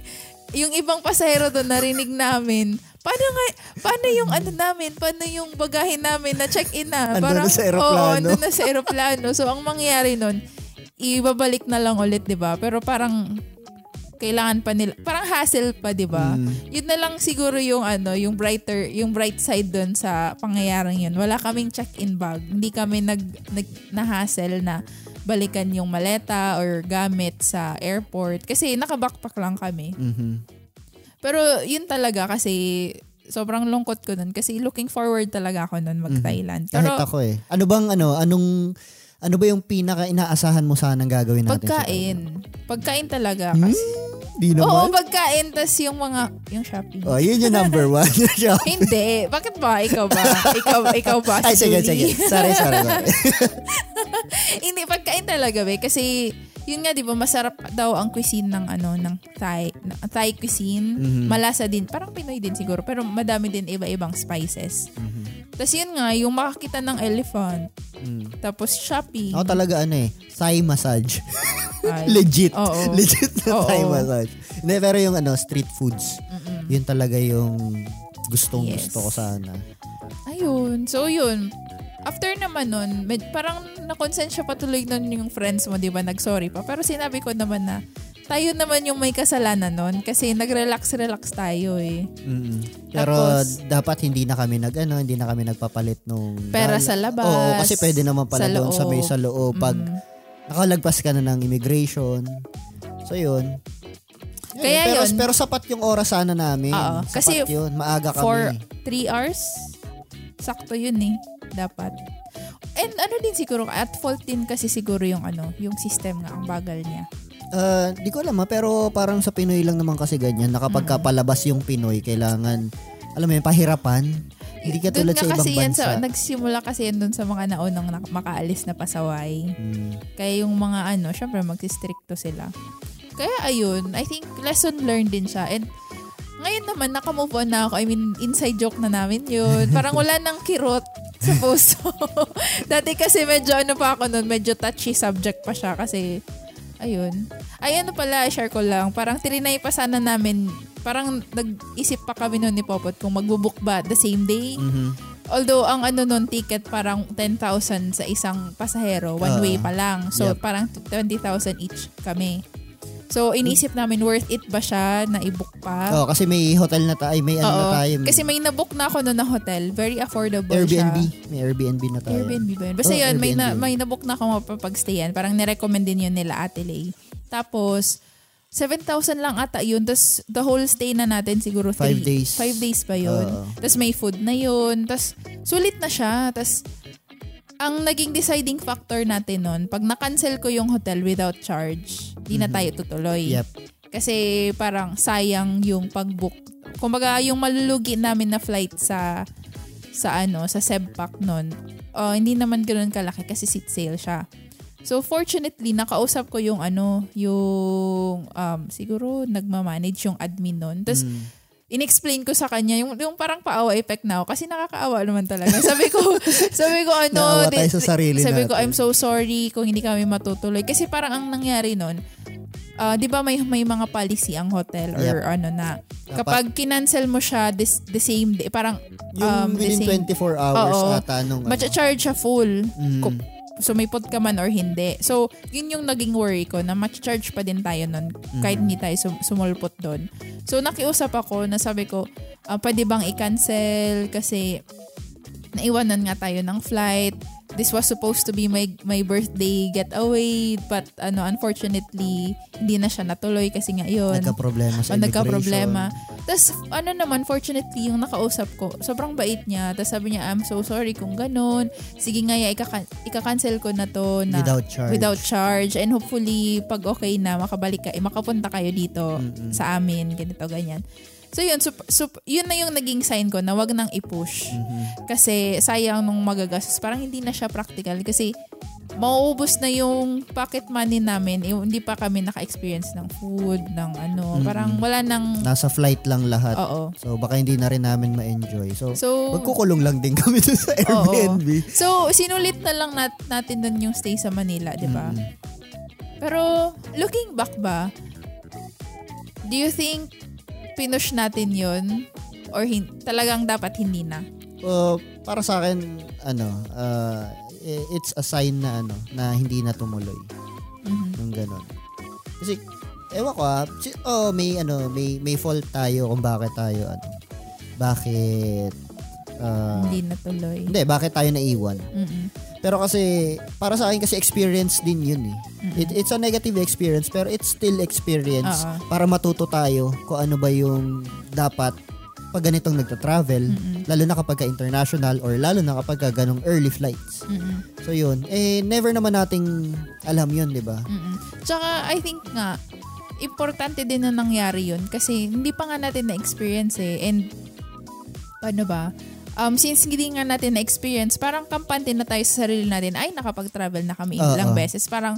yung ibang pasahero doon narinig namin, paano nga, paano yung ano namin, paano yung bagahe namin na check-in na? Andun na sa eroplano. Oo, andun na sa eroplano. So, ang mangyayari nun, ibabalik na lang ulit, di ba? Pero parang, kailangan pa nila, parang hassle pa, di ba? Mm. Yun na lang siguro yung ano, yung brighter, yung bright side doon sa pangyayaring yun. Wala kaming check-in bag. Hindi kami nag, nag na-hassle na balikan yung maleta or gamit sa airport. Kasi naka-backpack lang kami. Mhm. Pero yun talaga kasi sobrang lungkot ko nun kasi looking forward talaga ako nun mag-Thailand. Mhm. Kahit Pero ako eh. Ano bang ano, anong ano ba yung pinaka inaasahan mo sanang gagawin natin? sa pagkain. Pagkain talaga. Hmm? Kasi, Di Oo, naman. pagkain. tas yung mga, yung shopping. Oh, yun yung number one. Hindi. Bakit ba? Ikaw ba? Ikaw, ikaw ba? Ay, sige, sige. Sorry, sorry. sorry. Hindi, pagkain talaga, be. Kasi, yun nga, di ba, masarap daw ang cuisine ng, ano, ng Thai, ng Thai cuisine. Mhm. Malasa din. Parang Pinoy din siguro. Pero madami din iba-ibang spices. Mhm. Tapos yun nga, yung makakita ng elephant. Mm. Tapos shopping. Ako talaga ano eh, Thai massage. Legit. Oo. Legit na Oo. Thai massage. Hindi, pero yung ano, street foods. Mm-mm. Yun talaga yung gustong Yes. gusto ko sana. Ayun. So, yun. After naman nun, med- parang nakonsensya pa tuloy nun yung friends mo, di ba? Nag-sorry pa. Pero sinabi ko naman na, tayo naman yung may kasalanan nun kasi nag-relax-relax tayo eh. Mm. Pero Tapos- dapat hindi na kami nag ano, hindi na kami nagpapalit nung Pera dal- sa labas. Oo, kasi pwede naman pala sa doon sa may sa loob pag Mm. nakalagpas ka na ng immigration. So yun. Yun, Kaya pero, yun. pero sapat yung oras sana namin. Oo, Sapat kasi yun. Maaga kami. For 3 hours, sakto yun eh. Dapat. And ano din siguro, at fault din kasi siguro yung ano, yung system nga, ang bagal niya. Ah, di ko alam ha, pero parang sa Pinoy lang naman kasi ganyan. Nakapag palabas yung Pinoy, kailangan, alam mo yun, pahirapan. Hindi ka tulad sa ibang yan bansa. sa, nagsimula kasi yan dun sa mga naunang makaalis na pasaway. Mm. Kaya yung mga ano, syempre magsistricto sila. Kaya ayun, I think lesson learned din siya. And ngayon naman, nakamove on na ako. I mean, inside joke na namin yun. Parang wala nang kirot sa puso. Dati kasi medyo ano pa ako nun, medyo touchy subject pa siya kasi ayun. Ay ano pala, share ko lang. Parang tirinay pa sana namin, parang nag-isip pa kami nun ni Popot kung magbubook ba the same day. Mhm. Although ang ano nun ticket parang 10,000 sa isang pasahero, one Ah, way pa lang. So yep. parang 20,000 each kami. So inisip namin worth it ba siya na i-book pa? Oh, kasi may hotel na tayo, may ano na Oo. tayo. Kasi may nabook na ako noon na hotel. Very affordable Airbnb. siya. May Airbnb na tayo. Airbnb ba yun? Basta Oh, yun, may, na, Airbnb. may nabook na ako mapapagstayan. Parang nirecommend din yun nila Ate Lay. Tapos, 7,000 lang ata yun. Tapos, the whole stay na natin siguro Five three- days. Five days pa yun. Oo. Tapos, may food na yun. Tapos, sulit na siya. Tapos, ang naging deciding factor natin nun, pag na-cancel ko yung hotel without charge, di na Mhm. tayo tutuloy. Yep. Kasi parang sayang yung pag-book. Kumbaga, yung malulugi namin na flight sa sa ano, sa Sebpak nun, uh, hindi naman ganoon kalaki kasi seat sale siya. So fortunately, nakausap ko yung ano, yung um, siguro nagmamanage yung admin nun. Tapos Mm. Inexplain ko sa kanya yung yung parang paawa effect na ako kasi nakakaawa naman talaga. Sabi ko, sabi ko ano, di- sa sarili sabi ko natin. I'm so sorry kung hindi kami matutuloy kasi parang ang nangyari nun, ah, 'di ba may may mga policy ang hotel or Yep. ano na kapag kinancel mo siya this, the same day, parang Yung um, the within same- 24 hours Oo. ata nung ano. matcha-charge siya full. Mm. Kung sumipot ka man or hindi. So, yun yung naging worry ko na matcha-charge pa din tayo nun kahit Mm. hindi tayo sum- sumulpot doon. So, nakiusap ako na sabi ko, ah, pwede bang i-cancel kasi naiwanan nga tayo ng flight. This was supposed to be my my birthday getaway but ano unfortunately hindi na siya natuloy kasi nga yun. Nagka-problema sa nagka-problema. Tapos, ano naman, fortunately, yung nakausap ko, sobrang bait niya. Tapos sabi niya, I'm so sorry kung ganun. Sige nga, ya, ikaka- ika-cancel ko na to na Without charge. without charge. And hopefully, pag okay na, makabalik ka, eh, makapunta kayo dito Mm-mm. sa amin, ganito, ganyan. So yun, sup- sup- yun na yung naging sign ko na wag nang i-push. Mhm. Kasi sayang nung magagastos. Parang hindi na siya practical. Kasi mauubos na yung pocket money namin. Eh, hindi pa kami naka-experience ng food, ng ano. Mm-mm. Parang wala nang... Nasa flight lang lahat. Oo. So baka hindi na rin namin ma-enjoy. So, So, magkukulong lang din kami dun sa Airbnb. so sinulit na lang nat- natin dun yung stay sa Manila, di ba? Mm. Pero, looking back ba, do you think pinush natin yun? Or hin- talagang dapat hindi na? Uh, para sa akin, ano, uh, it's a sign na ano, na hindi na tumuloy. Mhm. Yung ganun. Kasi, ewan ko ah, si, oh, may ano, may may fault tayo kung bakit tayo ano. Bakit uh, hindi natuloy. hindi, bakit tayo naiwan. Mm-mm. Pero kasi, para sa akin kasi experience din yun eh. It, it's a negative experience, pero it's still experience Oo. para matuto tayo kung ano ba yung dapat pag ganitong nagta-travel, Mm-mm. lalo na kapag ka international or lalo na kapag ka ganong early flights. Mm-mm. So yun, eh never naman nating alam yun, di ba? Mm-mm. Tsaka, I think nga, importante din na nangyari yun kasi hindi pa nga natin na-experience eh. And, paano ba? Um, since hindi nga natin na-experience, parang kampante na tayo sa sarili natin, ay, nakapag-travel na kami Oo. ilang beses. Parang,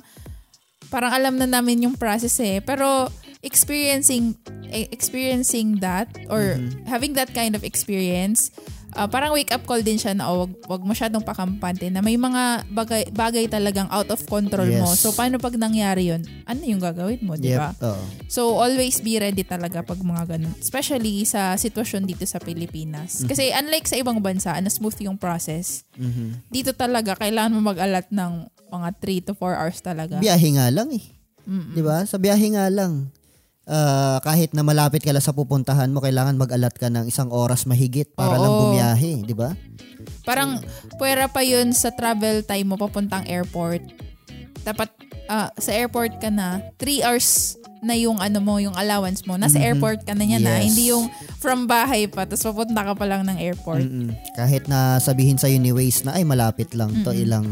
parang alam na namin yung process eh. Pero, experiencing, eh, experiencing that, or Mhm. having that kind of experience, ah, parang wake up call din siya na oh, wag, wag masyadong pakampante na may mga bagay, bagay talagang out of control mo. Yes. So, paano pag nangyari yun? Ano yung gagawin mo, di ba? Yep. Oo. So, always be ready talaga pag mga ganun. Especially sa sitwasyon dito sa Pilipinas. Mm-hmm. Kasi unlike sa ibang bansa, na smooth yung process, Mhm. dito talaga, kailangan mo mag-alat ng mga 3 to 4 hours talaga. Biyahe nga lang eh. Mm-mm. Di ba? Sa biyahe nga lang. Ah, kahit na malapit ka lang sa pupuntahan mo, kailangan mag-alat ka ng isang oras mahigit para lang Oo. bumiyahe, di ba? Parang, pwera pa yun sa travel time mo papuntang airport. Dapat, ah, sa airport ka na, 3 hours na yung ano mo, yung allowance mo. Nasa Mhm. airport ka na niya na. Yes. Hindi yung from bahay pa, tapos papunta ka pa lang ng airport. Mm-mm. Kahit na sabihin sa ni Waze na ay malapit lang to, Mm-mm. ilang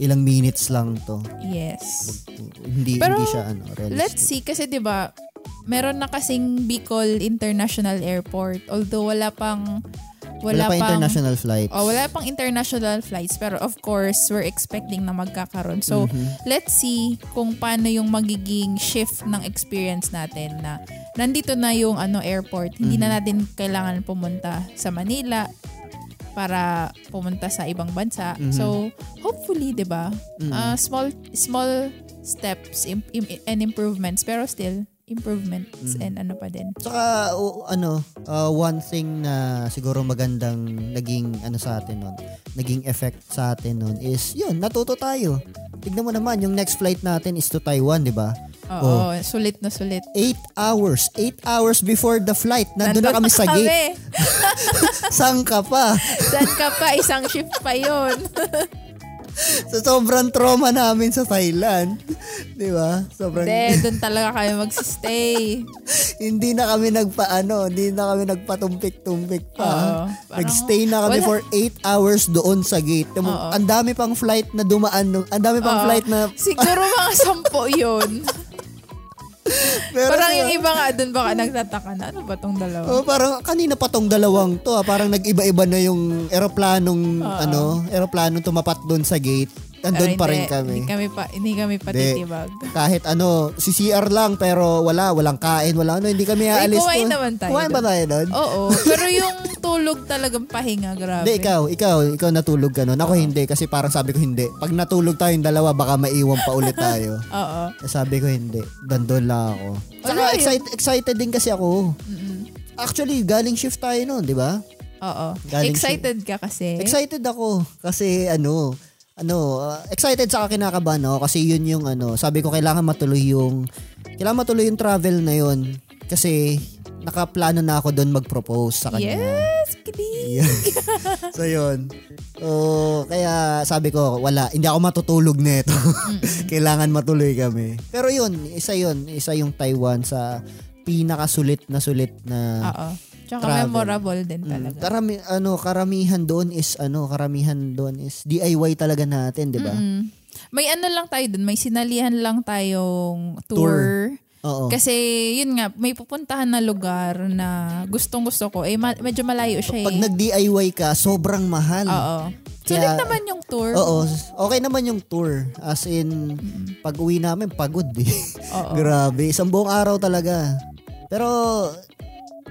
ilang minutes lang to. Yes. Hindi Pero, hindi siya ano, realistic. Let's see kasi 'di ba meron na kasing Bicol International Airport although wala pang Wala, wala, pa pang international flights. Oh, wala pang international flights pero of course we're expecting na magkakaroon. So Mhm. let's see kung paano yung magiging shift ng experience natin na nandito na yung ano airport. Hindi na natin kailangan pumunta sa Manila para pumunta sa ibang bansa. Mhm. So hopefully, 'di ba? Mm. Uh, small small steps im- im- and improvements pero still improvements Mhm. and ano pa din. Saka o, ano, uh, one thing na siguro magandang naging ano sa atin nun, naging effect sa atin nun is yun, natuto tayo. Tignan mo naman, yung next flight natin is to Taiwan, di ba? Oo, sulit na sulit. Eight hours. Eight hours before the flight. Nandun na kami sa gate. Saan ka pa? Saan ka pa? Isang shift pa yon. so, sobrang trauma namin sa Thailand. Di ba? Sobrang... Hindi, doon talaga kami magsistay. hindi na kami nagpaano, hindi na kami nagpatumpik-tumpik pa. Oo, parang Nagstay na kami wala- for 8 hours doon sa gate. Oo. Ang dami pang flight na dumaan. Ang dami pang Oo. flight na... Siguro mga sampo yun. Pero parang siya- yung iba nga doon baka nagtataka na, ano ba tong dalawa? Oh, parang kanina pa tong dalawang to, ah, parang nag-iba-iba na yung eroplanong Oo. ano, eroplanong tumapat doon sa gate. Andun pa rin kami. Hindi kami pa, hindi kami patitibag. Kahit ano, si CR lang pero wala, walang kain, wala ano, hindi kami aalis. kumain naman tayo Kumain ba tayo doon? Oo. Pero yung tulog talagang pahinga, grabe. Hindi, ikaw, ikaw, ikaw natulog ka nun. Ako hindi, kasi parang sabi ko hindi. Pag natulog tayong dalawa, baka maiwan pa ulit tayo. Oo. Eh, sabi ko hindi. Dandon lang ako. Saka Wala yun. excited, excited din kasi ako. Mm-mm. Actually, galing shift tayo nun, di ba? Oo. Galing Excited ka kasi. Excited ako kasi ano, ano, uh, excited sa kinakabahan ako kasi yun yung ano, sabi ko kailangan matuloy yung kailangan matuloy yung travel na yun kasi nakaplano na ako doon mag-propose sa kanya. Yes, kidding. So yun. So, kaya sabi ko, wala, hindi ako matutulog nito. Kailangan matuloy kami. Pero yun, isa yun, isa yung Taiwan sa pinakasulit na sulit na Oo. Tsaka Travel. memorable din Mm, talaga. Karami, ano, karamihan doon is ano, karamihan doon is DIY talaga natin, 'di ba? Mm. May ano lang tayo dun, may sinalihan lang tayong Tour. tour. Oo. Kasi yun nga, may pupuntahan na lugar na gustong gusto ko. Eh, ma- medyo malayo siya eh. Pag nag-DIY ka, sobrang mahal. Oo. Sulit Kaya- naman yung tour. Oo, okay naman yung tour. As in, pag uwi namin, pagod eh. Oo. Grabe, isang buong araw talaga. Pero,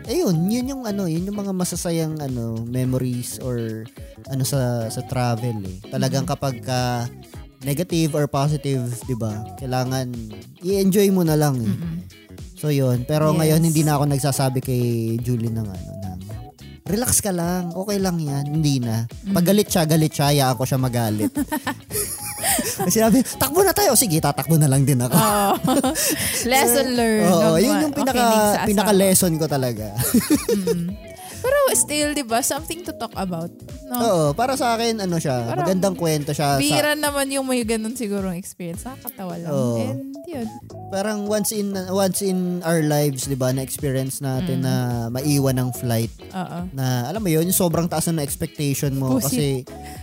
ayun, yun yung ano, yun yung mga masasayang ano, memories or ano sa sa travel eh. Talagang kapag ka negative or positive, 'di ba? Kailangan i-enjoy mo na lang eh. Mm-mm. So yun, pero Yes. ngayon hindi na ako nagsasabi kay Julie ng ano ng relax ka lang, okay lang yan, hindi na. Pag galit siya, galit siya, hayaan ko siya magalit. Kasi sabi, takbo na tayo. Sige, tatakbo na lang din ako. Oo. Lesson learned. Oo, Huwag yun yung pinaka, makinig sa asawa. pinaka lesson ko talaga. Mm. Pero still, di ba, something to talk about. No? Oo, para sa akin, ano siya, Parang magandang kwento siya. Sa, Bihira naman yung may ganun sigurong experience. Nakakatawa lang. Oo. And yun. parang once in once in our lives, 'di ba, na experience natin Mm. na maiwan ng flight Oo. na alam mo yun, yung sobrang taas na expectation mo Pusit. kasi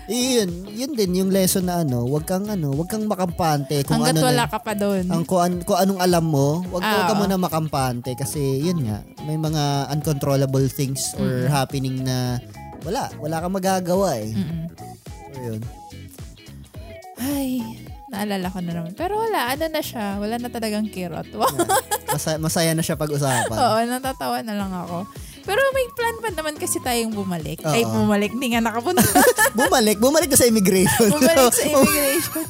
yun, yun din yung lesson na ano, wag kang ano, wag kang makampante kung Hanggat ano wala na, ka pa doon. ang kung, an- kung anong alam mo, wag, Ah, ka muna makampante kasi yun nga, may mga uncontrollable things or happening na wala, wala kang magagawa eh. Mm-mm. So, yun. Ay, naalala ko na naman. Pero wala, ano na siya. Wala na talagang kirot. Wow. Masaya, masaya na siya pag-usapan. Oo, natatawa na lang ako. Pero may plan pa naman kasi tayong bumalik. Oo. Ay, bumalik. Hindi nga nakapunta. bumalik, bumalik ka sa immigration. bumalik sa immigration.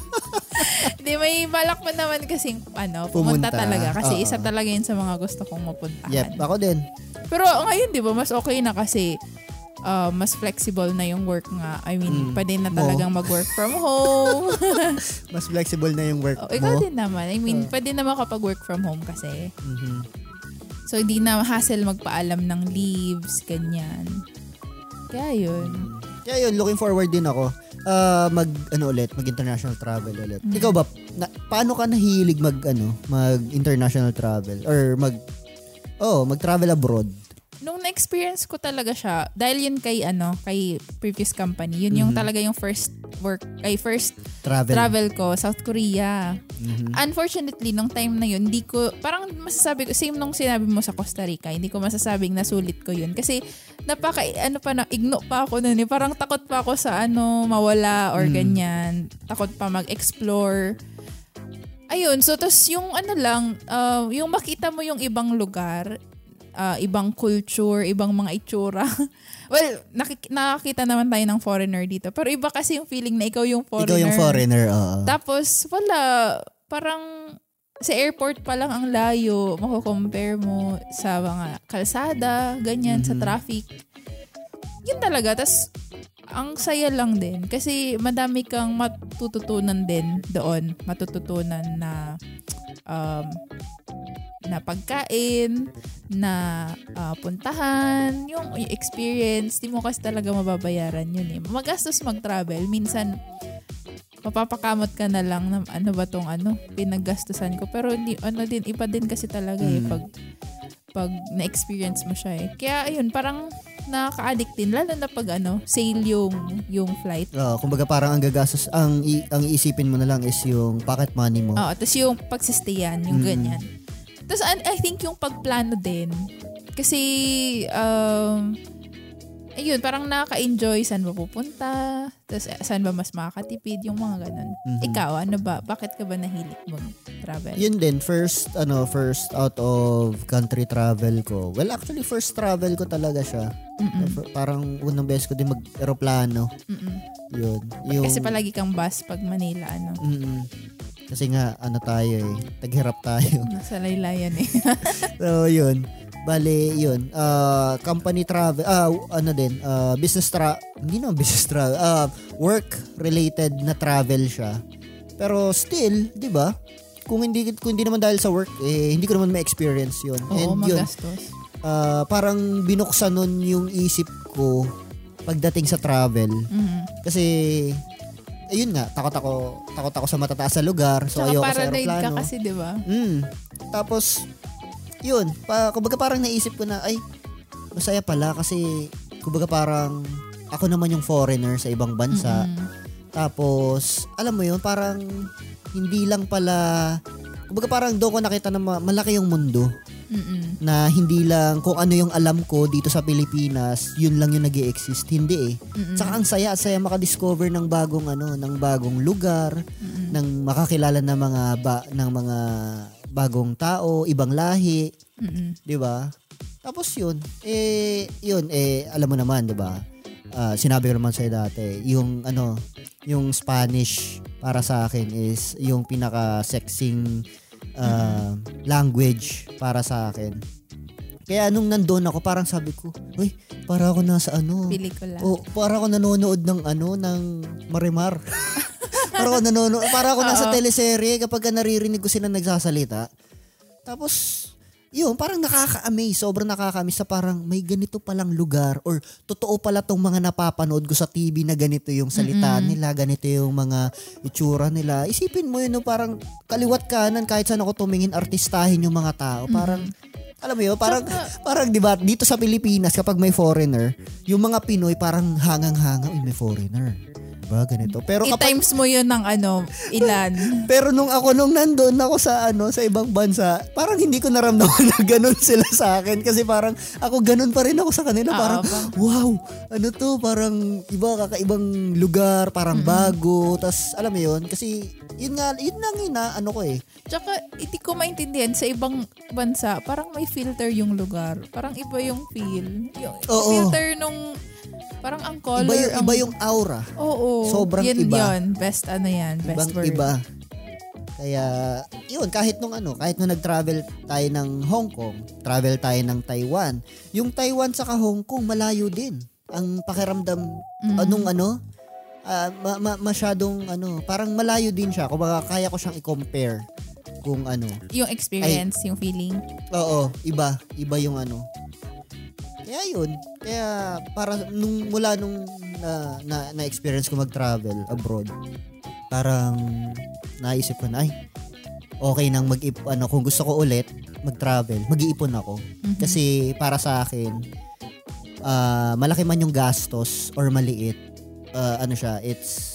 Hindi, may balak pa naman kasi ano, pumunta, Pumunta. talaga. Kasi Oo. isa talaga yun sa mga gusto kong mapuntahan. yep, ako din. Pero ngayon, di ba, mas okay na kasi uh, mas flexible na yung work nga. I mean, Mm. pwede na Mo. talagang mag-work from home. Mas flexible na yung work oh, ikaw mo. din naman. I mean, pwede na makapag-work from home kasi. Mhm. So, hindi na hassle magpaalam ng leaves, ganyan. Kaya yun. Kaya yun, looking forward din ako. Ah, mag ano ulit, mag international travel ulit. Ikaw ba na, paano ka nahilig mag ano, mag international travel or mag Oh, mag-travel abroad. Na-experience ko talaga siya, dahil yun kay ano, kay previous company, yun yung Mhm. talaga yung first work, ay first Travel. travel ko, South Korea. Mhm. Unfortunately, nung time na yun, hindi ko, parang masasabi ko, same nung sinabi mo sa Costa Rica, hindi ko masasabing nasulit ko yun. Kasi, napaka, ano pa na, igno pa ako nun eh. Parang takot pa ako sa ano, mawala or Mm. ganyan. Takot pa mag-explore. Ayun, so tapos yung ano lang, uh, yung makita mo yung ibang lugar, uh, ibang culture, ibang mga itsura. well, nakik- nakakita naman tayo ng foreigner dito. Pero iba kasi yung feeling na ikaw yung foreigner. Ikaw yung foreigner, oo. Tapos, wala. Parang sa airport pa lang ang layo. Mako-compare mo sa mga kalsada, ganyan, sa Mhm. traffic. Yun talaga. Tapos, ang saya lang din. Kasi madami kang matututunan din doon. Matututunan na um, na pagkain, na ah, puntahan, yung, experience, di mo kasi talaga mababayaran yun eh. Magastos mag-travel. Minsan, mapapakamot ka na lang na ano ba tong ano, pinaggastusan ko. Pero hindi, ano din, iba din kasi talaga eh, Mm. pag, pag na-experience mo siya eh. Kaya ayun, parang nakaka-addict din, lalo na pag ano, sale yung, yung flight. Ah, kumbaga parang ang gagastos, ang, i- ang iisipin mo na lang is yung pocket money mo. Oo, tapos yung pagsistayan, yung Mm. ganyan. Tapos I, I think yung pagplano din, kasi, um, ayun, parang nakaka-enjoy saan ba pupunta, tapos eh, saan ba mas makakatipid, yung mga ganun. Mhm. Ikaw, ano ba? Bakit ka ba nahilig mag-travel? Yun din, first, ano, first out of country travel ko. Well, actually, first travel ko talaga siya. Mm-mm. Parang unang beses ko din mag-aeroplano. Mm-mm. Yun. Yung, Kasi palagi kang bus pag Manila, ano? Mm-mm. Kasi nga, ano tayo eh, taghirap tayo. Nasa laylayan eh. so, yun. Bale, yun. Uh, company travel, ah, ano din, uh, business tra, hindi naman business travel, uh, work-related na travel siya. Pero still, di ba? Kung hindi, kung hindi naman dahil sa work, eh, hindi ko naman ma-experience yun. Oo, And yun, ah, parang binuksan nun yung isip ko pagdating sa travel. Mhm. Kasi, ayun nga, takot ako, takot ako sa matataas na lugar. So, Tsaka ayoko sa paranoid ka aeroplano. kasi, di ba? Mm. Tapos, yun, pa, kumbaga parang naisip ko na, ay, masaya pala kasi, kumbaga parang, ako naman yung foreigner sa ibang bansa. Mm-mm. Tapos, alam mo yun, parang, hindi lang pala, kumbaga parang doon ko nakita na ma- malaki yung mundo. Mm-mm. Na hindi lang kung ano yung alam ko dito sa Pilipinas, yun lang yung nag exist Hindi eh. Mm-mm. Saka ang saya, saya makadiscover ng bagong ano, ng bagong lugar, Mm-mm. ng makakilala ng mga ba, ng mga bagong tao, ibang lahi, Mm-mm. 'di ba? Tapos 'yun, eh 'yun eh alam mo naman, 'di ba? Ah, sinabi ko naman sa dati, yung ano, yung Spanish para sa akin is yung pinaka-sexing ah, language para sa akin. Kaya nung nandoon ako, parang sabi ko, uy, para ako nasa ano, Pelikula. o para ako nanonood ng ano ng Marimar. para ako nanonood, para ako nasa teleserye kapag ka naririnig ko sila nagsasalita. Tapos yun, parang nakaka-amaze, sobrang nakaka-amaze sa parang may ganito palang lugar or totoo pala tong mga napapanood ko sa TV na ganito yung salita Mm-mm. nila, ganito yung mga itsura nila. Isipin mo yun, no, parang kaliwat kanan kahit saan ako tumingin, artistahin yung mga tao. Parang, alam mo yun, parang, parang di ba, dito sa Pilipinas, kapag may foreigner, yung mga Pinoy parang hangang-hanga, uy, may foreigner. Diba, ganito. Pero kapag, I-times mo yun ng ano, ilan. pero nung ako, nung nandoon ako sa, ano, sa ibang bansa, parang hindi ko naramdaman na ganun sila sa akin. Kasi parang, ako ganun pa rin ako sa kanila. Oo, Parang, bang- wow, ano to, parang iba, kakaibang lugar, parang bago. Tapos, alam mo yun, kasi, yun nga, yun lang yun na, ano ko eh. Tsaka, hindi ko maintindihan, sa ibang bansa, parang may filter yung lugar. Parang iba yung feel. Yung Oo. filter nung, parang ang color. Iba yung, ang, iba yung aura. Oo. sobrang yun, iba. Yun, best ano yan, best Ibang word. iba. Kaya, yun, kahit nung ano, kahit nung nag-travel tayo ng Hong Kong, travel tayo ng Taiwan, yung Taiwan saka Hong Kong, malayo din. Ang pakiramdam, Mm. anong ano, ah, ma- ma- masyadong ano, parang malayo din siya. Kung kaya ko siyang i-compare kung ano. Yung experience, yung feeling. Oo, iba. Iba yung ano. Kaya yun. Kaya para nung mula nung na, na, na-experience ko mag-travel abroad, parang naisip ko na, ay, okay nang mag ano, kung gusto ko ulit mag-travel, mag-iipon ako. Mhm. Kasi para sa akin, ah, malaki man yung gastos or maliit, ah, ano siya, it's,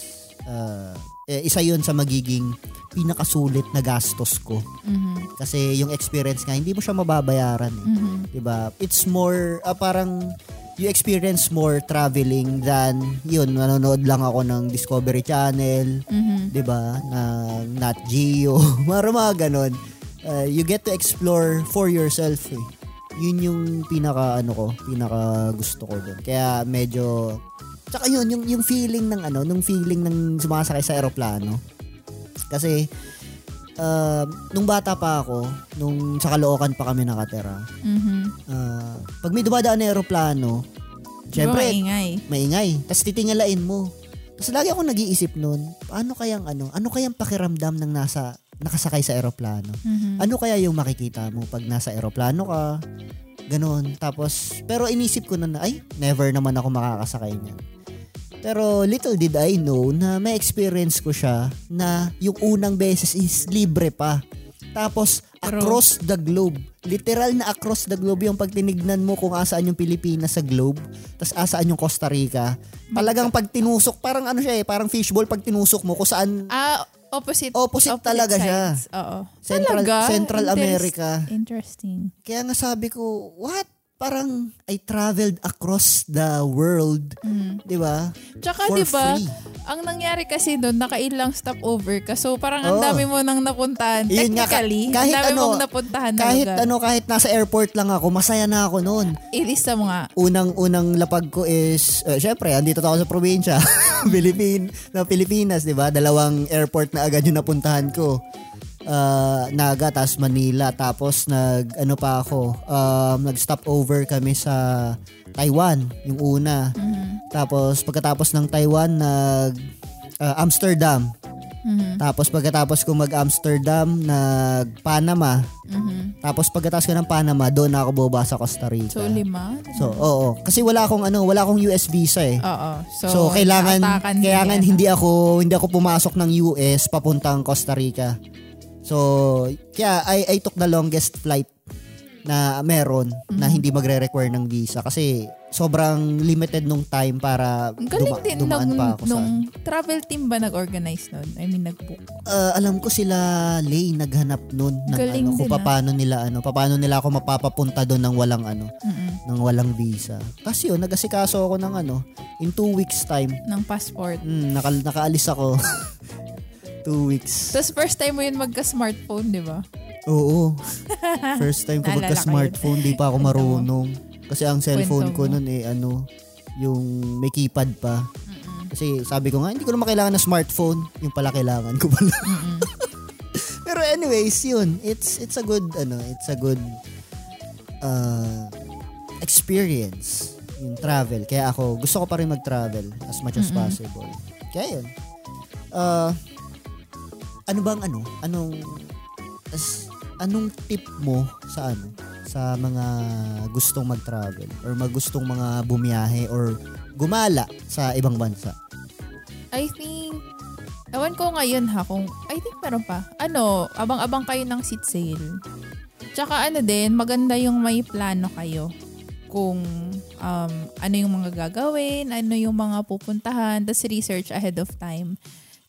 eh, isa yun sa magiging pinakasulit na gastos ko. Mhm. Kasi yung experience nga, hindi mo siya mababayaran eh. Mhm. 'Di ba? It's more ah, parang you experience more traveling than yun, nanonood lang ako ng Discovery Channel, Mhm. 'di ba? Ng Nat Geo, mga mga ganon. Uh, you get to explore for yourself eh. Yun yung pinaka ano ko, pinaka gusto ko doon. Kaya medyo Tsaka yun, yung, yung feeling ng ano, nung feeling ng sumasakay sa eroplano. Kasi, uh, nung bata pa ako, nung sa Caloocan pa kami nakatira, Mhm. Ah, pag may dumadaan na aeroplano, syempre, maingay? maingay. Tapos titingalain mo. Tapos lagi ako nag-iisip nun, paano kayang ano, ano kayang pakiramdam ng nasa, nakasakay sa aeroplano? Mhm. Ano kaya yung makikita mo pag nasa aeroplano ka? Ganon. Tapos, pero inisip ko na na, ay, never naman ako makakasakay niyan. Pero little did I know na may experience ko siya na yung unang beses is libre pa. Tapos across the globe. Literal na across the globe yung pag tinignan mo kung asaan yung Pilipinas sa globe, tapos asaan yung Costa Rica. Talagang pag tinusok, parang ano siya eh, parang fishball pag tinusok mo kung saan Ah, opposite. Opposite talaga siya. sides. Oo. Central- Talaga? Central Interest- America. Interesting. Kaya nga sabi ko, what? Parang I traveled across the world. Mm. 'Di ba? Tsaka 'di ba, ang nangyari kasi doon nakailang stopover ka. So parang ang Oo. dami mo nang napuntahan. Yun nga, Technically, kahit ang dami ano, mong napuntahan na Kahit lugar. ano, kahit nasa airport lang ako, masaya na ako noon. Ilista mo nga. Unang-unang lapag ko is, uh, syempre, andito ako sa probinsya, Philippine, na Pilipinas, di ba? Dalawang airport na agad yung napuntahan ko. Uh, Naga, tapos Manila. Tapos nag, ano pa ako, um, nag-stop over kami sa Taiwan, yung una. Tapos pagkatapos ng Taiwan, nag uh, Amsterdam. Mhm. Tapos pagkatapos ko mag-Amsterdam, nag-Panama. Mhm. Tapos pagkatapos ko ng Panama, doon na ako bumaba sa Costa Rica. So lima. So, oo. Kasi wala akong ano, wala akong US visa eh. Oo. So, So, kailangan nga yan. hindi ako hindi ako pumasok ng US papuntang Costa Rica. So, kaya I, I took the longest flight na meron na Mhm. hindi magre-require ng visa kasi sobrang limited nung time para duma- din dumaan nung, pa ako nung travel team ba nag-organize nun? I mean, nag-book. Uh, alam ko sila Lay naghanap noon ng Galing ano kung paano nila ano paano nila ako mapapapunta doon ng walang ano Mm-mm. ng walang visa. Kasi yun nagasikaso ako ng ano in two weeks time. Ng passport. Mm, naka, nakaalis ako. two weeks. Tapos first time mo yun magka-smartphone, di ba? Oo. First time ko Naalala ko magka-smartphone, di pa ako Kwento mo. marunong. Kasi ang cellphone Kwento ko mo. noon eh ano, yung may keypad pa. Kasi sabi ko nga, hindi ko naman kailangan ng smartphone. Yung pala kailangan ko pala. Pero anyways, yun. It's it's a good ano, it's a good uh, experience yung travel. Kaya ako, gusto ko pa rin mag-travel as much as possible. Kaya yun. Uh, ano bang ano? Anong as, anong tip mo sa ano? Sa mga gustong mag-travel or magustong mga bumiyahe or gumala sa ibang bansa? I think, ewan ko ngayon ha, kung, I think meron pa. Ano, abang-abang kayo ng seat sale. Tsaka ano din, maganda yung may plano kayo. Kung um, ano yung mga gagawin, ano yung mga pupuntahan, tas research ahead of time.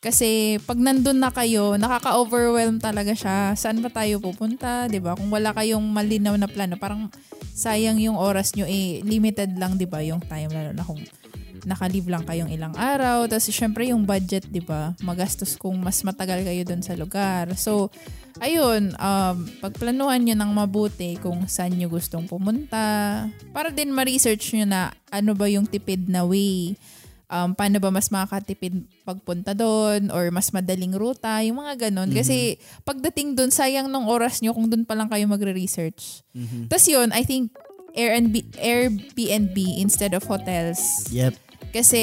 Kasi pag nandun na kayo, nakaka-overwhelm talaga siya. Saan ba tayo pupunta, ba? Kung wala kayong malinaw na plano, parang sayang yung oras nyo eh limited lang ba yung time lalo na kung naka-leave lang kayong ilang araw. Tapos syempre yung budget, 'di ba? Magastos kung mas matagal kayo doon sa lugar. So ayun, um, pagplanuhan nyo ng mabuti kung saan nyo gustong pumunta. Para din ma-research nyo na ano ba yung tipid na way um, paano ba mas makakatipid pagpunta doon or mas madaling ruta, yung mga ganun. Kasi pagdating doon, sayang nung oras nyo kung doon pa lang kayo magre-research. Tapos yun, I think Airbnb, Airbnb instead of hotels. Yep. Kasi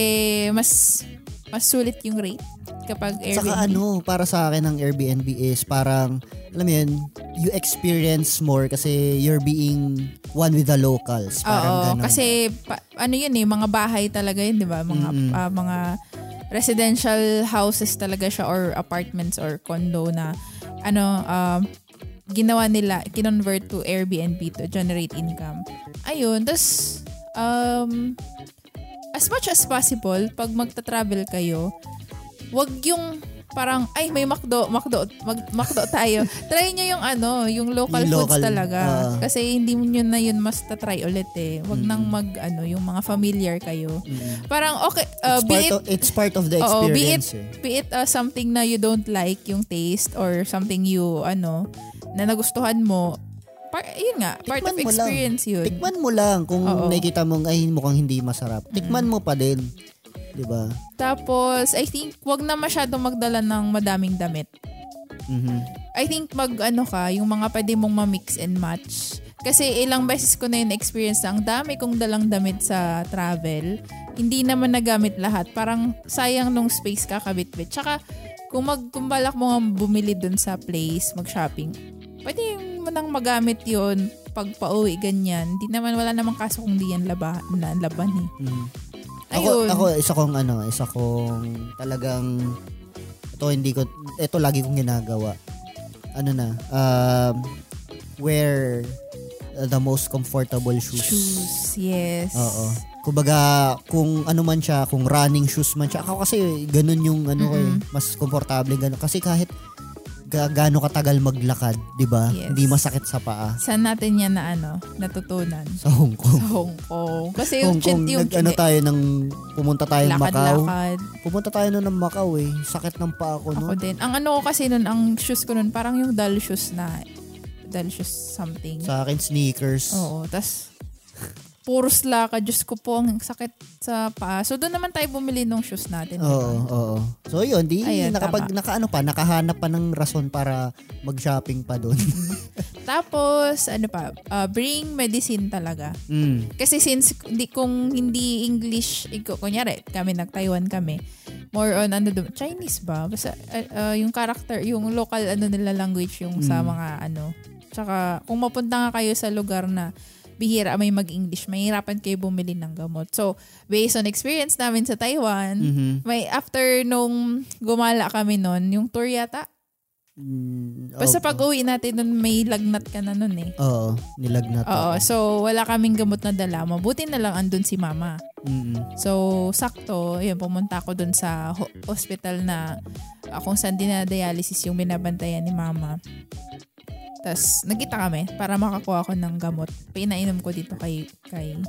mas mas sulit yung rate kapag Airbnb. Saka ano, para sa akin ang Airbnb is parang, alam mo yun, you experience more kasi you're being one with the locals. Parang Oo, ganun. kasi pa- ano yun eh, mga bahay talaga yun, 'di ba? Mga Mm-mm. ah, mga residential houses talaga siya or apartments or condo na ano um ginawa nila, kinonvert to Airbnb to generate income. Ayun, tas um as much as possible pag magta-travel kayo, wag yung parang ay may McDo, McDo, mag, McDo tayo. Try nyo yung ano, yung local Yung foods local, talaga. ah. Kasi hindi nyo na yun mas try ulit eh. Wag nang mag ano, yung mga familiar kayo. Mm. Parang okay, uh, it's, be part it of, it's part of the Oo, be experience. eh. be it uh, something na you don't like yung taste or something you ano na nagustuhan mo. Par, yun nga, part of Tikman mo lang. experience yun. Tikman mo lang kung Oo. nakikita mong ay mukhang hindi masarap. Tikman mo pa din. 'Di ba? Tapos I think wag na masyadong magdala ng madaming damit. Mhm. I think mag ano ka, yung mga pwede mong ma-mix and match. Kasi ilang beses ko na yung experience na ang dami kong dalang damit sa travel. Hindi naman nagamit lahat. Parang sayang nung space kakabit-bit. Tsaka kung mag kung balak mo nga bumili dun sa place, mag-shopping, pwede mo nang magamit yon pag pauwi ganyan. Hindi naman wala namang kaso kung di yan laba, na laban eh. Mhm. Ako, Ayun. ako isa kong ano, isa kong talagang ito hindi ko ito lagi kong ginagawa. Ano na, um wear the most comfortable shoes. Shoes, yes. Oo. Kumbaga, kung ano man siya, kung running shoes man siya, ako kasi ganun yung ano ko eh, mas komportable ganun. Kasi kahit ga- gaano katagal maglakad, 'di ba? Yes. Hindi masakit sa paa. Saan natin yan na ano, natutunan? Sa Hong Kong. Sa Hong Kong. Kasi yung, Hong Kong, yung nag, ano tayo ng pumunta tayo ng Macau. lakad-lakad. Pumunta tayo nun ng Macau eh. Sakit ng paa ko Ako nun. din. Ang ano ko kasi nun, ang shoes ko nun, parang yung dull shoes na, dull shoes something. Sa akin, sneakers. Oo, tas puros lakad. Diyos ko po, ang sakit sa paa. So, doon naman tayo bumili ng shoes natin. di ba? Oo, oo. So yun, di Ayun, nakapag tama. nakaano pa, nakahanap pa ng rason para mag-shopping pa doon. Tapos, ano pa, uh, bring medicine talaga. mm. Kasi since hindi kung hindi English, iko, kunyari, kami nag-Taiwan kami, more on ano Chinese ba? Basta uh, uh, yung character, yung local ano nila language yung sa Mm. mga ano. Tsaka kung mapunta nga kayo sa lugar na bihira may mag-English, mahirapan kayo bumili ng gamot. So, based on experience namin sa Taiwan, Mhm. may after nung gumala kami nun, yung tour yata, Mm, basta oo. pag uwi natin nun, may lagnat ka na nun eh. Oo, nilagnat Oo, ako. so wala kaming gamot na dala. Mabuti na lang andun si mama. Mm-mm. So, sakto, yun, pumunta ako dun sa ho- hospital na uh, kung saan dinadialysis yung binabantayan ni mama. Tapos, nagkita kami para makakuha ko ng gamot. Pinainom ko dito kay, kay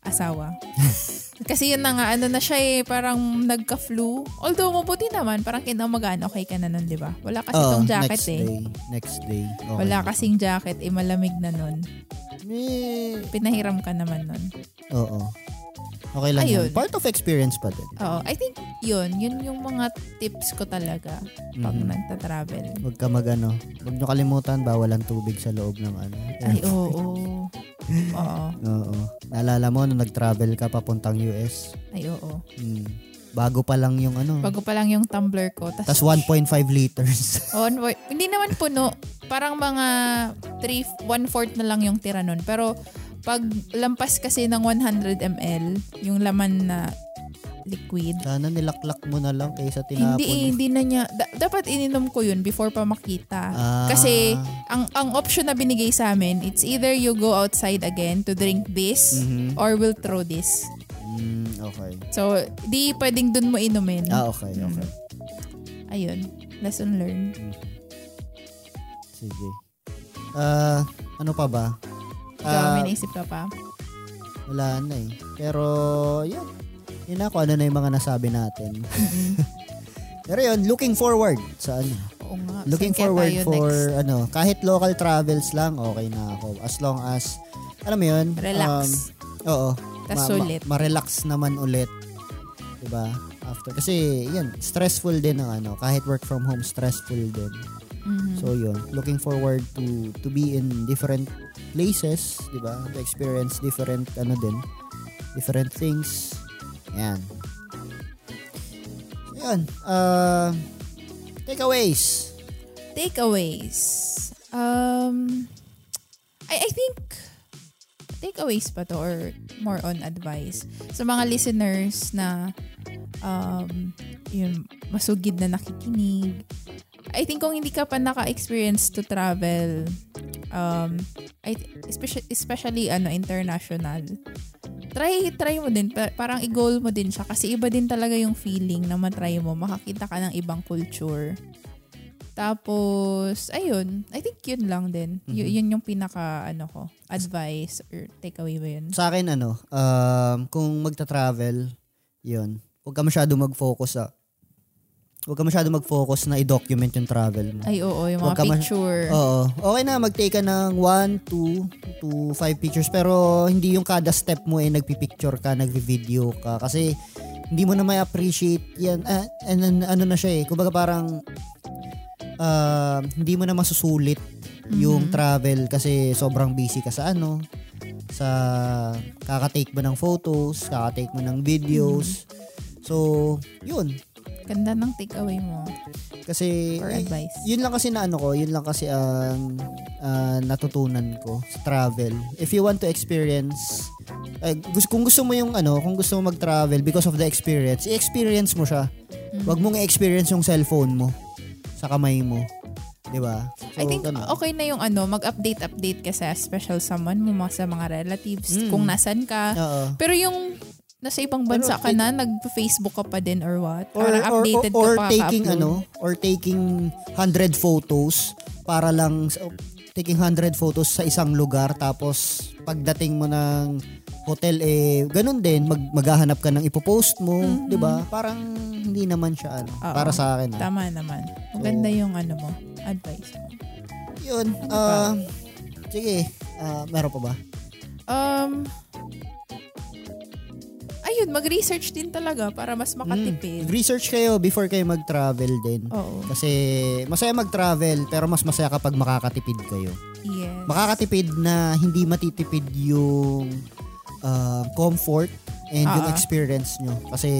asawa. Kasi yun na nga, ano na siya eh, parang nagka-flu. Although, mabuti naman, parang kinamagaan, okay ka na nun, di ba? Wala kasi Oo, tong jacket next eh. Day, next day. Okay. Wala kasing jacket, eh, malamig na nun. Eh, Pinahiram ka naman nun. oo. Okay lang Ayun. yun. Part of experience pa din. Oo, I think yun, yun yung mga tips ko talaga pag Mhm. nagta-travel. Huwag ka mag ano. Huwag nyo kalimutan, bawal ang tubig sa loob ng ano. Ay, oo. Oo. Oo. Naalala mo, nung nag-travel ka papuntang US, Ay, oo. hmm, bago pa lang yung ano. Bago pa lang yung tumbler ko. Tas, Tas 1.5 liters. Oh, one fourth- hindi naman puno. Parang mga 3, 1-4 na lang yung tira nun. Pero pag lampas kasi ng 100 ml, yung laman na liquid, Sana nilaklak mo na lang kaysa tinapon. hindi, eh, hindi na niya, da- dapat ininom ko yun before pa makita. Ah. Kasi ang ang option na binigay sa amin, it's either you go outside again to drink this Mhm. or we'll throw this. Mm, okay. So, di pwedeng dun mo inumin. Ah, okay, okay. Ayun, lesson learned. Sige. Ah, ano pa ba? Ikaw, Ah, may naisip ka pa? wala na eh. Pero, yun. Yun na kung ano na yung mga nasabi natin. Pero yun, looking forward sa ano. Oo nga. Looking Saan forward for next? ano, kahit local travels lang, okay na ako. As long as, alam mo yun? Relax. um, oo. Tas sulit. ma-relax naman ulit. 'Di ba? After kasi yun, stressful din ang ano, kahit work from home stressful din. Mhm. So yun, looking forward to to be in different places, 'di ba? To experience different ano din, different things. Yan. So, yan. Uh, takeaways. Takeaways. Um, I, I think takeaways pa to or more on advice sa mga listeners na um, yung masugid na nakikinig. I think kung hindi ka pa naka-experience to travel, um, I, especially, especially ano, international, try try mo din. Pa- parang i-goal mo din siya kasi iba din talaga yung feeling na matry mo. Makakita ka ng ibang culture. Tapos ayun. I think yun lang din. Y- Mhm. yun yung pinaka ano ko advice or takeaway ba yun? Sa akin ano, um, kung magta-travel, yun, huwag ka masyado mag-focus sa Huwag ka masyado mag-focus na i-document yung travel mo. ay oo yung mga picture Oo. Okay na, mag-take ka ng 1, 2, to 5 pictures. Pero hindi yung kada step mo eh nagpipicture ka, nagvi-video ka. Kasi hindi mo na may appreciate yan. Ah, and then, ano na siya eh. Kumbaga parang ah, hindi mo na masusulit yung Mhm. travel kasi sobrang busy ka sa ano sa kakatake mo ng photos, kakatake mo ng videos. So, yun. Ganda ng takeaway mo Kasi, or eh, advice. yun lang kasi na ano ko, yun lang kasi ang ah, natutunan ko sa travel. If you want to experience, gus- kung gusto mo yung ano, kung gusto mo mag-travel because of the experience, i-experience mo siya. Mm. Huwag mong i-experience yung cellphone mo sa kamay mo. 'Di ba? So, I think ganun. okay na yung ano, mag-update-update ka sa special someone mo, sa mga relatives, Mm. kung nasan ka. Oo. Pero yung nasa ibang bansa ka na, nag-Facebook ka pa din or what? or Parang or, updated or, or ka pa taking ka-upload. ano or taking 100 photos para lang taking 100 photos sa isang lugar tapos pagdating mo ng hotel eh ganun din mag maghahanap ka ng ipopost mo, Mhm. 'di ba? Parang hindi naman siya ano Oo. para sa akin. ah. Tama naman. Maganda yung ano mo, advice mo. 'Yun. ah sige, ah meron pa ba? Um, ayun, mag-research din talaga para mas makatipid. Research kayo before kayo mag-travel din. Oo. Kasi masaya mag-travel pero mas masaya kapag makakatipid kayo. Yes. makakatipid na hindi matitipid yung uh, comfort and yung Ah. experience nyo. Kasi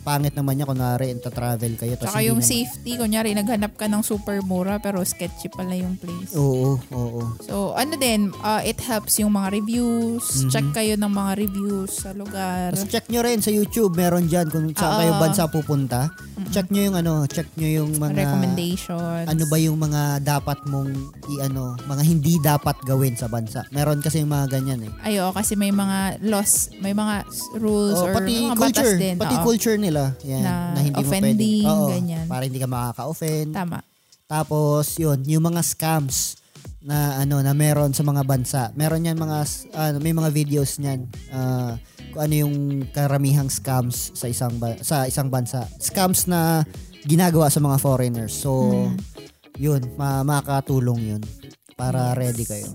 pangit naman niya kunwari travel kayo. hindi yung naman- safety, kunyari, naghanap ka ng super mura pero sketchy pala yung place. Oo, oo. So, ano din, uh, it helps yung mga reviews. Mhm. Check kayo ng mga reviews sa lugar. Tapos check nyo rin sa YouTube, meron dyan kung saan Oo. kayo bansa pupunta. Check nyo yung ano, check nyo yung mga recommendations. ano ba yung mga dapat mong i-ano, mga hindi dapat gawin sa bansa. Meron kasi yung mga ganyan eh. Ayo, kasi may mga laws, may mga rules Oh, or pati mga culture, batas din. pati Oo. culture nila. Yan, Na na, hindi offending, mo pwede. Oo, ganyan. Para hindi ka makaka-offend. Tama. Tapos yun, yung mga scams na ano na meron sa mga bansa. Meron yan mga ano, may mga videos niyan. ah, kung ano yung karamihang scams sa isang ba- sa isang bansa. Scams na ginagawa sa mga foreigners. So Hmm. yun, ma- makakatulong yun para ready kayo.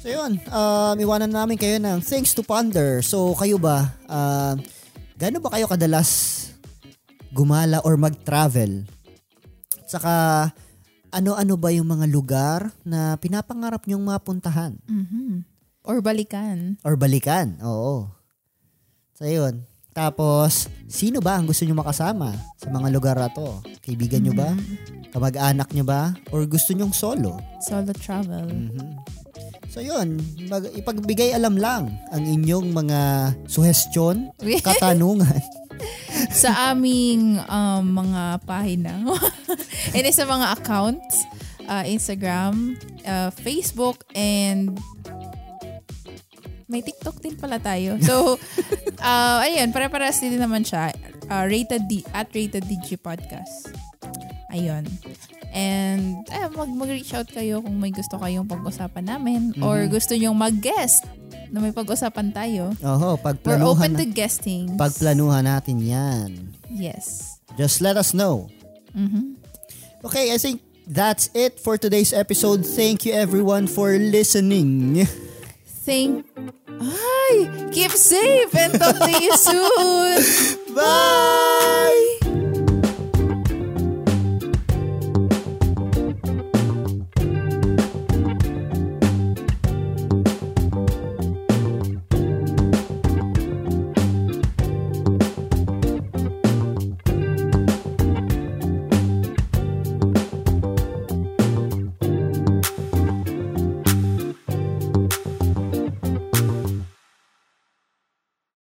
So yun, um, iwanan namin kayo ng things to ponder. So kayo ba, uh, gaano ba kayo kadalas gumala or mag-travel? Saka ano-ano ba yung mga lugar na pinapangarap nyong mapuntahan Mhm. Or balikan. or balikan? Oo. So yun. Tapos, sino ba ang gusto nyo makasama sa mga lugar na to? Kaibigan nyo ba? Kamag-anak nyo ba? Or gusto nyong solo? Solo travel. Mhm. So yun, mag- ipagbigay alam lang ang inyong mga suhestyon, katanungan. sa aming um, mga pahina. and sa mga accounts, uh, Instagram, uh, Facebook, and may TikTok din pala tayo. So, uh, ayun, pare-pares din naman siya. Uh, rated D, at Rated DG Podcast. Ayun. And eh, mag, mag-reach out kayo kung may gusto kayong pag-usapan namin or gusto nyong mag-guest na may pag-usapan tayo. Oho, We're pagplanuhan, open na, to guesting. pagplanuhan natin yan. Yes. Just let us know. Mhm. Okay, I think that's it for today's episode. Thank you everyone for listening. Thank... Ay! Keep safe and talk to you soon! Bye!